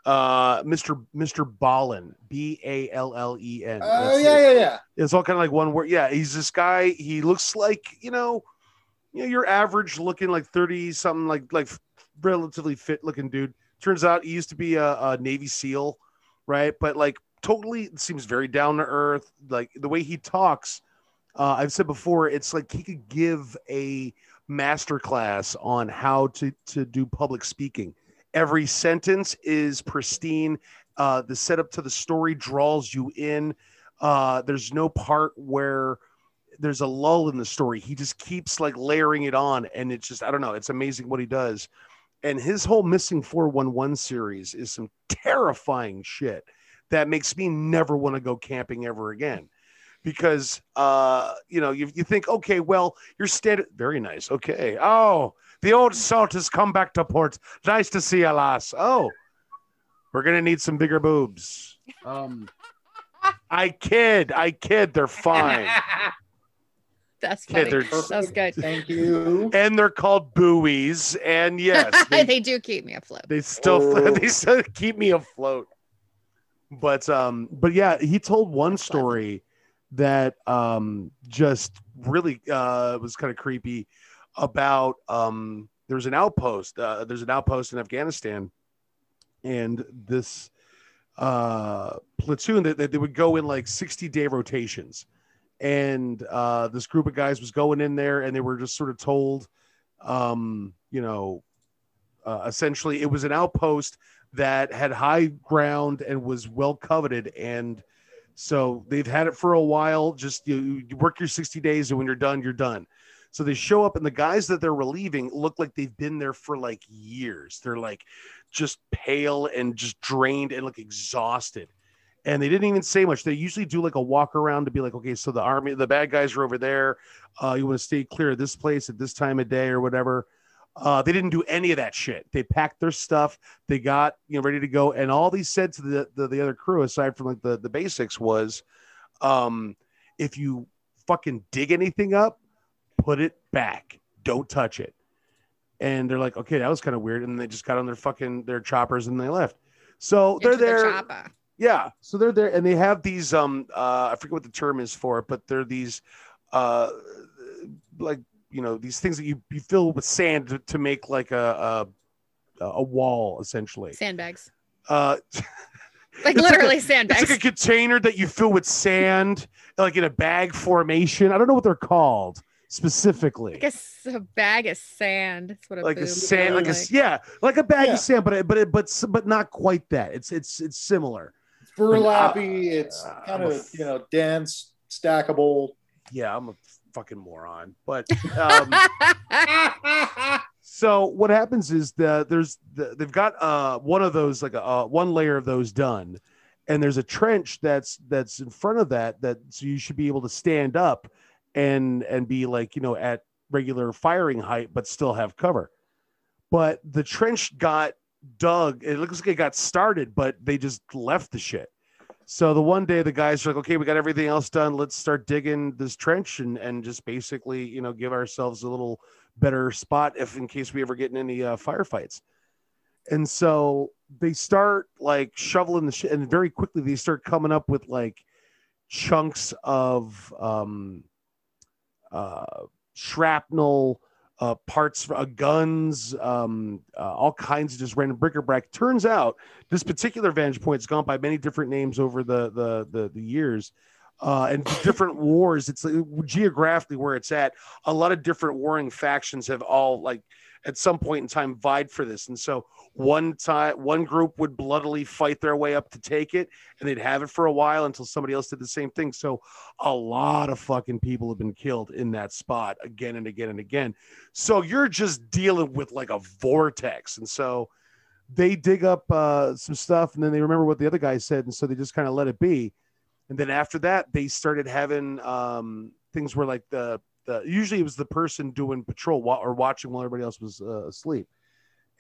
Uh, Mr. Mr. Ballen, B A L L E N. Oh That's yeah, it. yeah, yeah. It's all kind of like one word. Yeah, he's this guy. He looks like you know, you know, your average looking like thirty something, like like relatively fit looking dude. Turns out he used to be a, a Navy SEAL, right? But like totally seems very down to earth. Like the way he talks, uh, I've said before, it's like he could give a master class on how to to do public speaking. Every sentence is pristine. Uh, the setup to the story draws you in. Uh, there's no part where there's a lull in the story. He just keeps like layering it on, and it's just I don't know. It's amazing what he does. And his whole missing 411 series is some terrifying shit that makes me never want to go camping ever again. Because uh, you know, you, you think, okay, well, you're standing very nice. Okay. Oh, the old salt has come back to port. Nice to see you, lass. Oh, we're gonna need some bigger boobs. Um I kid, I kid, they're fine. That's Yeah, funny. they're- that good. Thank you. and they're called buoys. And yes, they, they, do keep me afloat. they still Oh. they still keep me afloat. But um, but yeah, he told one story that um just really uh was kind of creepy about um there's an outpost uh, there's an outpost in Afghanistan and this uh platoon that they, they would go in like 60 day rotations. And uh this group of guys was going in there and they were just sort of told um you know uh, essentially it was an outpost that had high ground and was well coveted. And so they've had it for a while. Just you, you work your 60 days and when you're done you're done. So they show up and the guys that they're relieving look like they've been there for like years. They're like just pale and just drained and look exhausted. And they didn't even say much. They usually do like a walk around to be like okay so the army the bad guys are over there. Uh, you want to stay clear of this place at this time of day or whatever uh, they didn't do any of that shit. They packed their stuff. They got you know ready to go. And all they said to the the, the other crew, aside from like the the basics, was, um, if you fucking dig anything up, put it back. Don't touch it. And they're like, okay, that was kind of weird. And they just got on their fucking their choppers and they left. So they're Into the there. chopper. Yeah. So they're there and they have these um uh I forget what the term is for it, but they're these uh like you know these things that you, you fill with sand to, to make like a, a a wall essentially. Sandbags. Uh Like It's like literally a- sandbags. it's like a container that you fill with sand, like in a bag formation. I don't know what they're called. specifically. Like a bag of sand. That's what a like a sand, like a yeah, like a bag Yeah. of sand, but it- but it, but but not quite that. It's it's it's similar. burlappy. It's Uh, kind I'm a of you know dense, stackable. Yeah, I'm a fucking moron, but um, so what happens is that there's the, they've got uh one of those like a uh, one layer of those done, and there's a trench that's that's in front of that that so you should be able to stand up and and be like you know at regular firing height but still have cover. But the trench got dug. It looks like it got started, but they just left the shit. So the one day the guys are like, okay, we got everything else done. Let's start digging this trench and and just basically, you know, give ourselves a little better spot if in case we ever get in any uh, firefights. And so they start like shoveling the shit, and very quickly they start coming up with like chunks of um, uh, shrapnel, uh, parts uh, guns, um, uh, all kinds of just random bric-a-brac. Turns out this particular vantage point has gone by many different names over the the the, the years. Uh, and different wars, it's like, geographically where it's at. A lot of different warring factions have all like at some point in time vied for this, and so one time one group would bloodily fight their way up to take it, and they'd have it for a while until somebody else did the same thing. So a lot of fucking people have been killed in that spot again and again and again. So you're just dealing with like a vortex, and so they dig up uh, some stuff and then they remember what the other guy said and so they just kind of let it be and then after that they started having um, things where like the, the usually it was the person doing patrol or watching while everybody else was uh, asleep.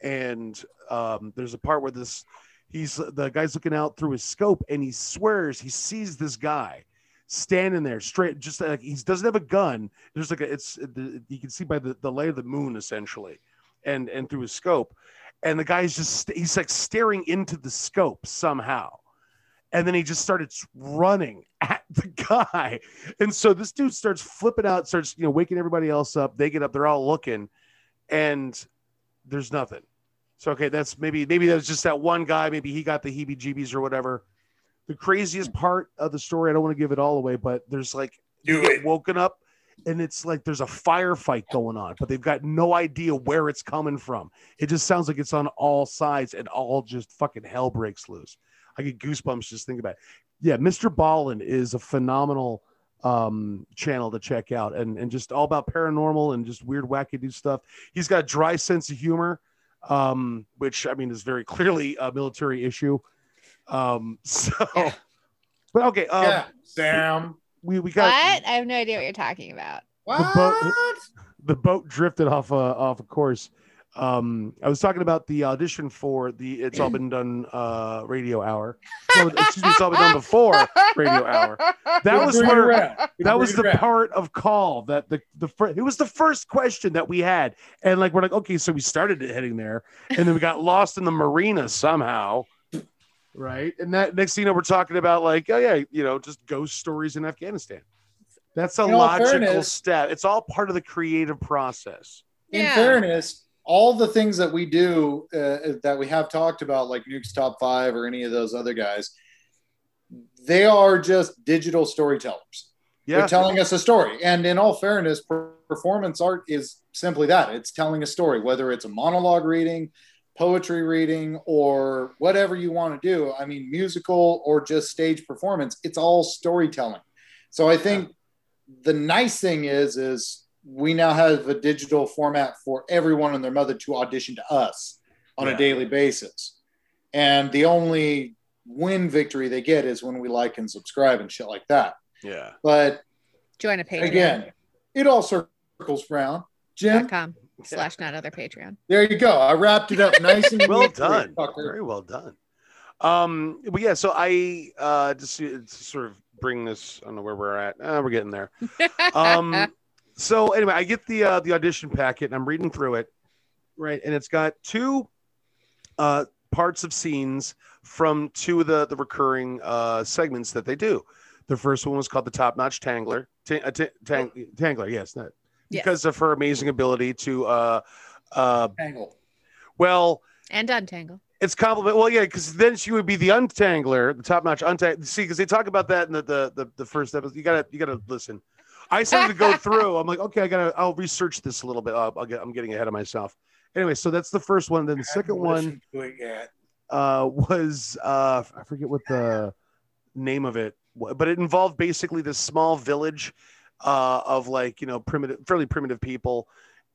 And um, there's a part where this he's the guy's looking out through his scope and he swears he sees this guy standing there straight just like he doesn't have a gun. There's like a it's the, you can see by the, the light of the moon essentially and and through his scope. And the guy's just he's like staring into the scope somehow and then he just started running at the guy. And so this dude starts flipping out starts you know waking everybody else up. They get up they're all looking and there's nothing. So okay that's maybe maybe that was just that one guy maybe he got the heebie jeebies or whatever. The craziest part of the story i don't want to give it all away but there's like you get woken up and it's like there's a firefight going on, but they've got no idea where it's coming from. It just sounds like it's on all sides and all just fucking hell breaks loose. I get goosebumps just thinking about it. Yeah, Mr. Ballen is a phenomenal um channel to check out and and just all about paranormal and just weird wacky do stuff. He's got a dry sense of humor, um, which I mean is very clearly a military issue. Um, so but okay, um, yeah, Sam. we we got What? I have no idea what you're talking about. the boat, the boat drifted off a off a course. Um, I was talking about the audition for the "It's All Been Done" uh, radio hour. So, excuse me, it's all been done before radio hour. That was where around. That was the around. part of call that the the fir- it was the first question that we had, and like we're like, okay, so we started heading there, and then we got lost in the marina somehow. Right. And that next thing you know, we're talking about like, oh yeah, you know, just ghost stories in Afghanistan. That's a In logical fairness- step. It's all part of the creative process. in Yeah. fairness, all the things that we do uh, that we have talked about, like Nuke's Top Five or any of those other guys, they are just digital storytellers. Yeah. They're telling us a story. And in all fairness, performance art is simply that it's telling a story, whether it's a monologue reading, poetry reading, or whatever you want to do. I mean, musical or just stage performance, it's all storytelling. So I think the nice thing is, is we now have a digital format for everyone and their mother to audition to us on Yeah. a daily basis. And the only win victory they get is when we like and subscribe and shit like that. Yeah. But Join a Patreon. again, it all circles around. Jim, com slash not other Patreon. there you go. I wrapped it up nice and Well neat for you, done. fucker. Very well done. Um, but yeah, so I uh just to to sort of bring this, I don't know where we're at. Uh, we're getting there. um so anyway i get the uh the audition packet and i'm reading through it right and it's got two uh parts of scenes from two of the the recurring uh segments that they do the first one was called the top notch tangler Ta- uh, ta- tang- tangler yes not Yes. because of her amazing ability to uh uh Angle. well and untangle. it's compliment. Well, yeah, because then she would be the untangler, the top notch untangler. See, because they talk about that in the, the the the first episode. You gotta you gotta listen. I started to go through. I'm like, okay, I gotta. I'll research this a little bit. Uh, I'll get. I'm getting ahead of myself. Anyway, so that's the first one. Then the second one uh, was uh, I forget what the name of it, but it involved basically this small village uh, of like you know primitive, fairly primitive people,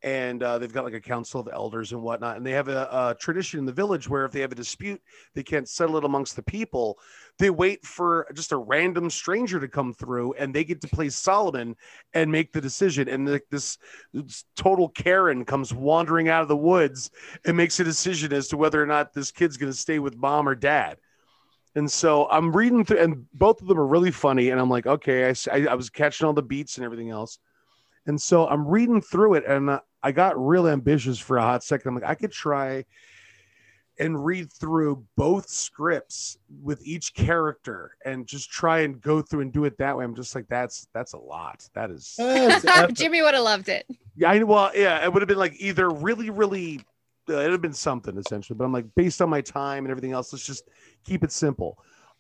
and uh, they've got like a council of elders and whatnot, and they have a, a tradition in the village where if they have a dispute, they can't settle it amongst the people. They wait for just a random stranger to come through, and they get to play Solomon and make the decision. And like this, this total Karen comes wandering out of the woods and makes a decision as to whether or not this kid's going to stay with mom or dad. And so I'm reading through, and both of them are really funny. And I'm like, okay, I was catching all the beats and everything else. And so I'm reading through it, and uh, I got real ambitious for a hot second. I'm like, I could try and read through both scripts with each character and just try and go through and do it that way. I'm just like, that's that's a lot. That is Jimmy would have loved it. yeah, I well, yeah, it would have been like either really, really, uh, it'd have been something essentially. But I'm like, based on my time and everything else, let's just keep it simple.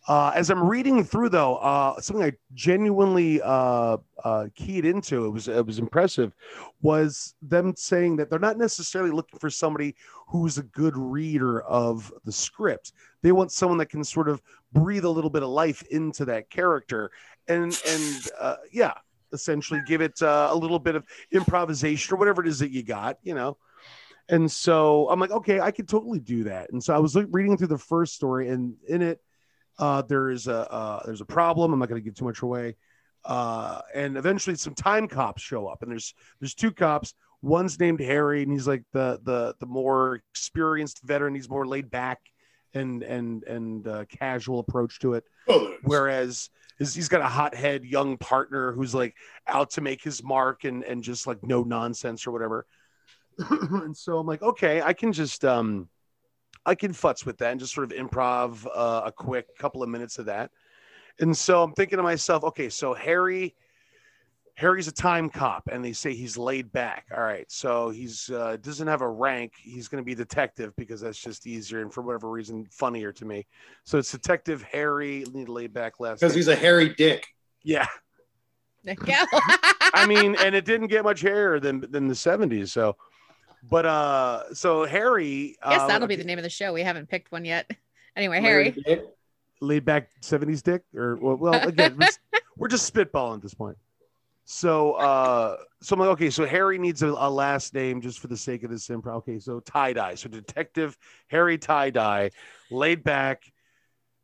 Uh, as I'm reading through, though, uh, something I genuinely uh, uh, keyed into, it was it was impressive, was them saying that they're not necessarily looking for somebody who's a good reader of the script. They want someone that can sort of breathe a little bit of life into that character, and and uh, yeah, essentially give it uh, a little bit of improvisation or whatever it is that you got, you know. And so I'm like, okay, I could totally do that. And so I was reading through the first story, and in it, uh, there is a uh, there's a problem. I'm not going to give too much away. Uh, and eventually, some time cops show up, and there's there's two cops. One's named Harry, and he's like the the the more experienced veteran. He's more laid back and and and uh, casual approach to it. Whereas is he's got a hothead young partner who's like out to make his mark and and just like no nonsense or whatever. and so I'm like, okay, I can just um I can futz with that and just sort of improv uh, a quick couple of minutes of that. And so I'm thinking to myself, okay, so Harry Harry's a time cop and they say he's laid back. All right. So he's uh, doesn't have a rank. He's going to be detective because that's just easier and for whatever reason funnier to me. So it's detective Harry need laid back last because he's a hairy dick. Yeah. There. I mean, and it didn't get much hairier than than the 70s. So, but uh, so Harry, Yes, uh, that'll be the name of the show. We haven't picked one yet. Anyway, Harry. laid back 70s dick, or well, well again, we're, just spitballing at this point. So, uh, so I'm like, okay, so Harry needs a, a last name just for the sake of this improv. Okay, so tie dye. So Detective Harry Tie Dye, laid back.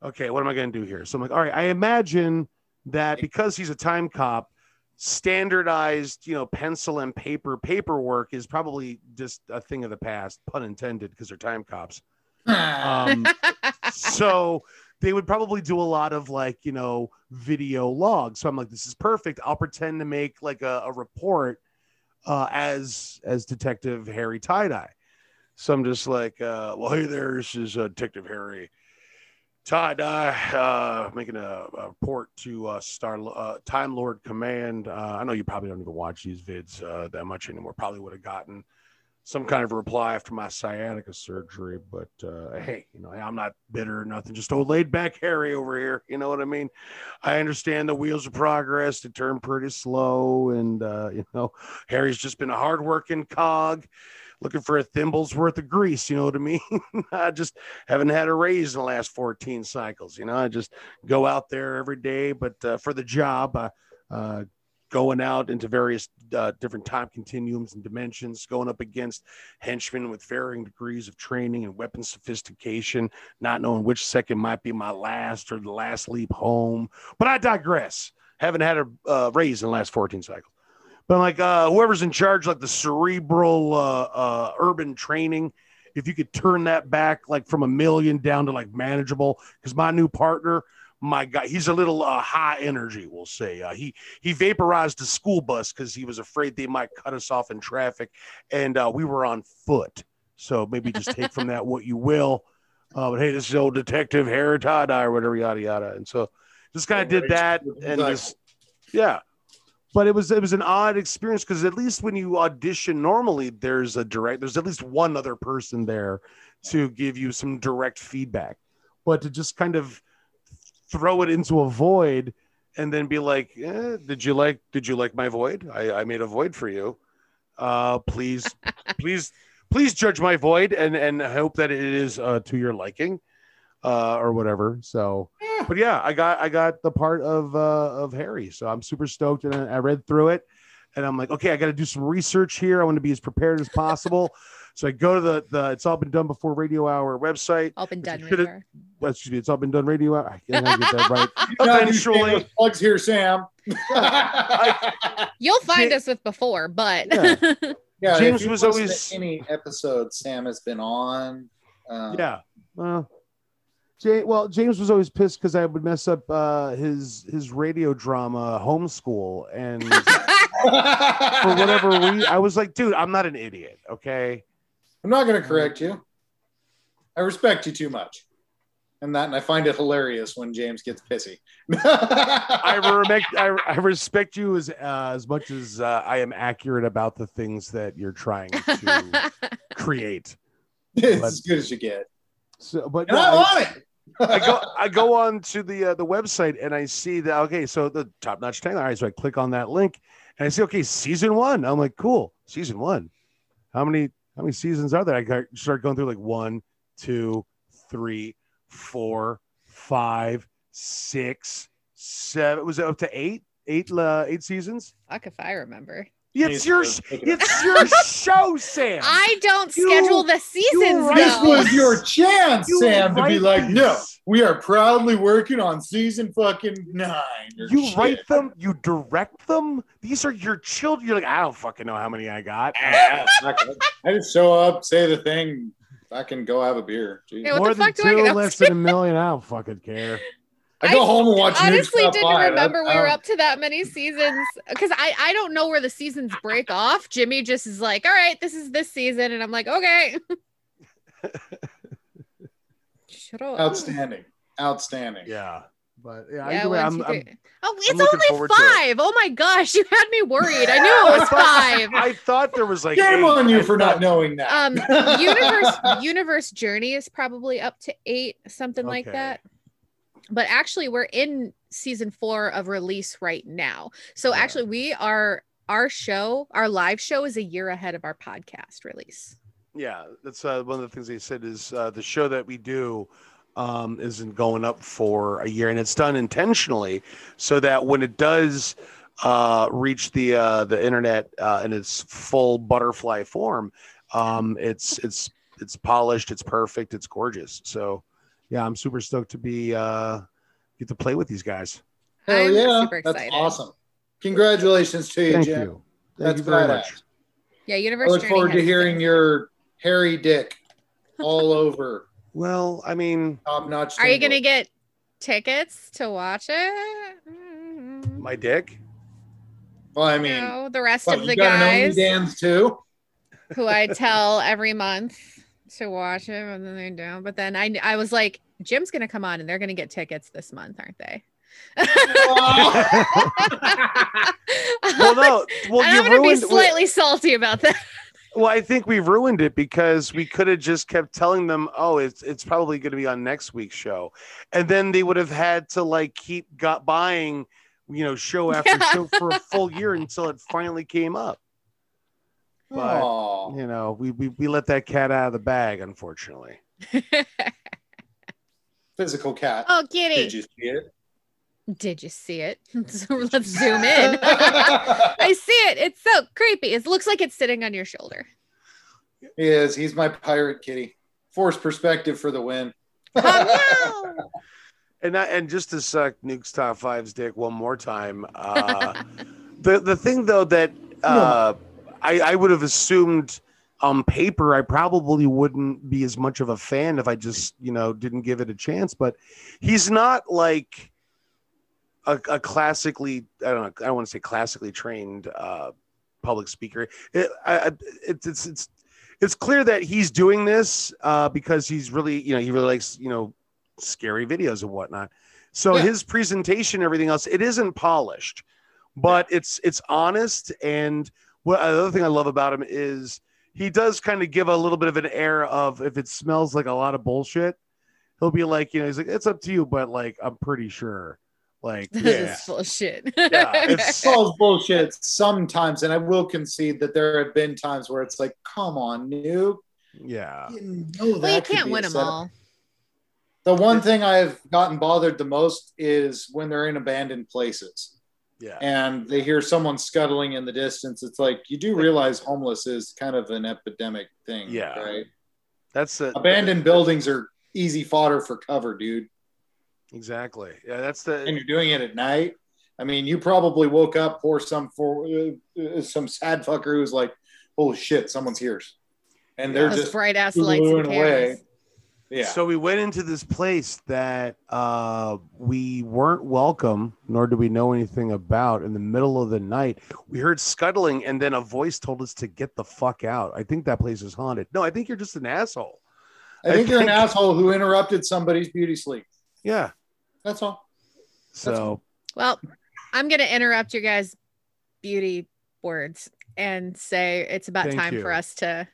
Okay, what am I going to do here? So I'm like, all right, I imagine that because he's a time cop, standardized, you know, pencil and paper paperwork is probably just a thing of the past, pun intended, because they're time cops. Um, so they would probably do a lot of like, you know, video logs. So I'm like, this is perfect. I'll pretend to make like a, a report uh, as as Detective Harry Tie Dye. So I'm just like, uh, well, hey there, this is uh, Detective Harry Dye uh, making a, a report to uh, Star uh, Time Lord Command. Uh, I know you probably don't even watch these vids uh, that much anymore. Probably would have gotten some kind of reply after my sciatica surgery, but uh, hey, you know, I'm not bitter or nothing. Just old laid back Harry over here. You know what I mean? I understand the wheels of progress to turn pretty slow, and you know, Harry's just been a hardworking cog. Looking for a thimble's worth of grease, you know what I mean? I just haven't had a raise in the last 14 cycles. You know, I just go out there every day, but uh, for the job, uh, uh, going out into various uh, different time continuums and dimensions, going up against henchmen with varying degrees of training and weapon sophistication, not knowing which second might be my last or the last leap home. But I digress. Haven't had a uh, raise in the last 14 cycles. But I'm like, uh, whoever's in charge, like the cerebral uh, uh, urban training, if you could turn that back like from a million down to like manageable, because my new partner, my guy, he's a little uh, high energy, we'll say. Uh, he he vaporized a school bus because he was afraid they might cut us off in traffic, and uh, we were on foot. So maybe just take from that what you will. Uh, but hey, this is old detective Harry Dye or whatever, yada yada. And so just kind of did that, and just yeah. But it was it was an odd experience because at least when you audition normally, there's a direct, there's at least one other person there to give you some direct feedback. But to just kind of throw it into a void and then be like, eh, "Did you like? Did you like my void? I, I made a void for you. Uh, please, please, please judge my void, and and hope that it is uh, to your liking, uh, or whatever." So, but yeah, I got I got the part of uh, of Harry, so I'm super stoked, and I I read through it, and I'm like, okay, I got to do some research here. I want to be as prepared as possible. So I go to the the it's all been done before radio hour website. All been done. Should've- Radio. Well, excuse me, it's all been done radio hour. I can't get that right. Not these Eventually, shameless plugs here, Sam. You'll find us with before, but Yeah. Yeah, James if you was always- any episode Sam has been on. Uh, yeah. Well, Jay, well, James was always pissed because I would mess up uh, his his radio drama homeschool, and for whatever reason, I was like, dude, I'm not an idiot, okay? I'm not going to correct you. I respect you too much, and that, and I find it hilarious when James gets pissy. I respect I, I respect you as uh, as much as uh, I am accurate about the things that you're trying to create. it's as good as you get, So, but and no, I I- want it. I go I go on to the uh, the website and I see that okay, so the top notch tagline. All right, so I click on that link and I see okay, season one. I'm like, cool, season one. How many how many seasons are there? I start going through like one, two, three, four, five, six, seven. Was it up to eight? Eight uh, eight seasons? Fuck if I remember. It's your it's your show, Sam. I don't You- schedule the seasons. right. This was your chance, You Sam, to be write like, no, we are proudly working on season fucking nine. You shit. write them, you direct them. These are your children. You're like, I don't fucking know how many I got. I just show up, say the thing, I can go have a beer. Jeez. Yeah, what More the fuck than do I two, get less than a million. I don't fucking care. I go home and watch. Honestly didn't Five. remember we I- were up to that many seasons because I I don't know where the seasons break off. Jimmy just is like, all right, this is this season, and I'm like, okay. Shut up. Outstanding, outstanding. Yeah, but yeah, Yeah, either way, I'm, I'm, oh, it's only to it. five. Oh my gosh, you had me worried. I knew it was five. I thought there was like Shame eight. on you I for thought- not knowing that. Um, universe universe journey is probably up to eight, something like that. But actually, we're in season four of release right now. So Yeah. actually, we are our show, our live show is a year ahead of our podcast release. Yeah, that's uh, one of the things they said is uh, the show that we do um, isn't going up for a year, and it's done intentionally so that when it does uh, reach the uh, the internet uh, in its full butterfly form, um, it's it's it's polished, it's perfect, it's gorgeous. So yeah, I'm super stoked to be uh, get to play with these guys. Hell I'm yeah, super that's awesome. Congratulations to you, Thank Jim. you. Thank That's you very badass. much. Yeah, I universe look journey. forward to hearing been- your hairy dick all over Well, I mean, top notch. Are you gonna get tickets to watch it? my dick. Well, I mean, No, the rest what, of you the got an guys OnlyDans too. who I tell every month to watch it, and then they don't. But then I, I was like, Jim's gonna come on, and they're gonna get tickets this month, aren't they? Well, no. Well, and you I'm gonna be slightly salty about that. Well, I think we ruined it because we could have just kept telling them, "Oh, it's it's probably going to be on next week's show," and then they would have had to like keep got buying, you know, show after Yeah. show for a full year until it finally came up. But Aw. you know, we, we we let that cat out of the bag, unfortunately. Physical cat. oh, kitty! Did you see it? Did you see it? so let's zoom in. I see it. It's so creepy. It looks like it's sitting on your shoulder. He is. He's my pirate kitty. Force perspective for the win. Oh, no. And that, and just to suck Nuke's top fives dick one more time. Uh, the the thing though that uh, I I would have assumed on paper I probably wouldn't be as much of a fan if I just you know didn't give it a chance. But he's not like a, a classically I don't know I don't want to say classically trained uh, public speaker. It, I, I- it's it's it's it's clear that he's doing this uh, because he's really you know he really likes you know scary videos and whatnot. So Yeah. his presentation, everything else, it isn't polished, but it's it's honest. And what another thing I love about him is he does kind of give a little bit of an air of if it smells like a lot of bullshit, he'll be like, you know, he's like, it's up to you, but like I'm pretty sure. Like, This Yeah. is full of shit. Yeah, it's- It's all bullshit sometimes, and I will concede that there have been times where it's like, come on, noob. yeah, You know well, you can't win them all. The one thing I've gotten bothered the most is when they're in abandoned places yeah. and they hear someone scuttling in the distance. It's like you do realize homeless is kind of an epidemic thing, Yeah. right? That's the Abandoned buildings are easy fodder for cover, dude. exactly. Yeah, that's the And you're doing it at night. I mean, you probably woke up for some for uh, uh, some sad fucker who's like, "Holy shit, someone's here," and they're just bright ass lights and booing away. Cameras. Yeah. So we went into this place that uh, we weren't welcome, nor do we know anything about. In the middle of the night, we heard scuttling, and then a voice told us to get the fuck out. I think that place is haunted. No, I think you're just an asshole. I think I you're an asshole who interrupted somebody's beauty sleep. Yeah. That's all. So Well, I'm going to interrupt your guys' beauty words and say it's about Thank time you. for us to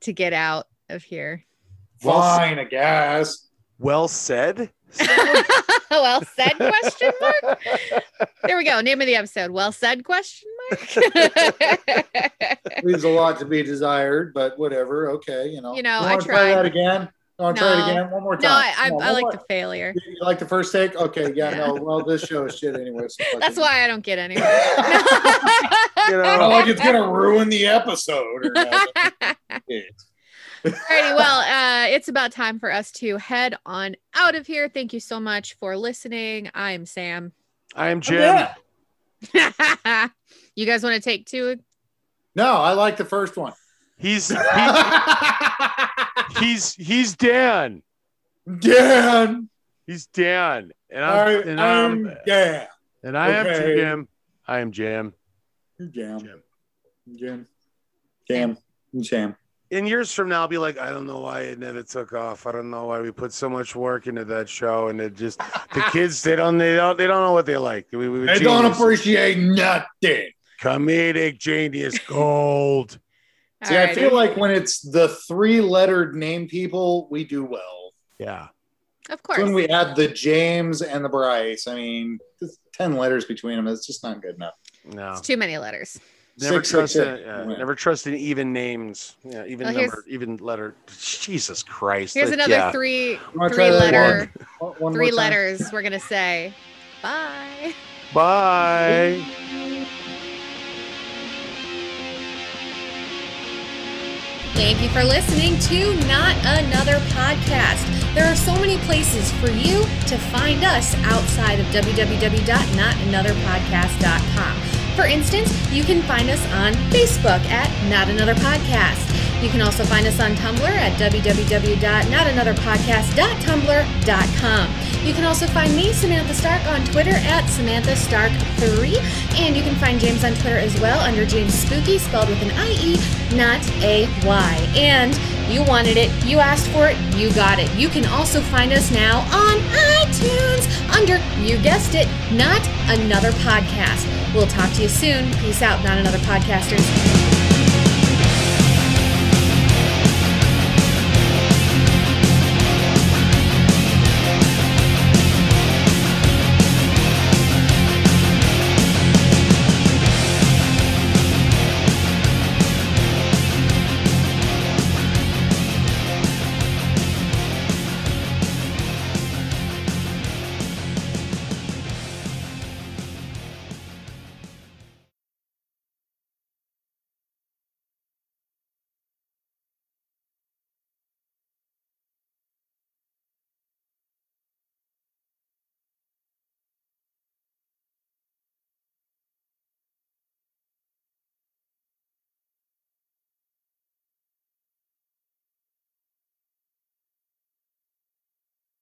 to get out of here. Well Fine, I guess. well said. well said question mark. There we go. Name of the episode. Well said question mark. Leaves a lot to be desired, but whatever. Okay, you know. You know, You I wanna try that again. You want to try it again? One more time. no, I I, Come I like more. the failure. You like the first take? Okay, yeah, Yeah. no. Well, this show is shit anyway. so That's it. why I don't get anywhere. You know, like it's gonna ruin the episode or nothing. Alrighty, well, uh, it's about time for us to head on out of here. Thank you so much for listening. I'm Sam. I am Jim. Yeah. you guys want to take two? No, I like the first one. He's he, he's he's Dan. Dan. He's Dan, and I, I'm and I'm, I'm Dan. and I am. Jim. I am Jim. Jam. Jim. Jim. Jam. Jam. In years from now, I'll be like, I don't know why it never took off. I don't know why we put so much work into that show, and it just the kids they don't they don't they don't know what they like. We, we were They don't appreciate nothing. comedic genius gold. See, I feel like when it's the three lettered name people, we do well. Yeah, of It's course. when we add the James and the Bryce, I mean, 10 letters between them. It's just not good enough. no, It's too many letters. Never Six, trust six, in, six. yeah, Yeah. never trust in even names. Yeah, even Well, number, even letter. Jesus Christ. Here's That- another yeah. three three letter One- one three more time? letters. We're gonna say bye. Bye. Thank you for listening to Not Another Podcast. There are so many places for you to find us outside of www.notanotherpodcast.com. For instance, you can find us on Facebook at Not Another Podcast. You can also find us on Tumblr at www.notanotherpodcast.tumblr.com. You can also find me, Samantha Stark, on Twitter at Samantha Stark3. And you can find James on Twitter as well under James Spookie, spelled with an I-E, not a Y. And you wanted it, you asked for it, you got it. You can also find us now on iTunes under, you guessed it, Not Another Podcast. We'll talk to you soon. Peace out, Not Another Podcasters.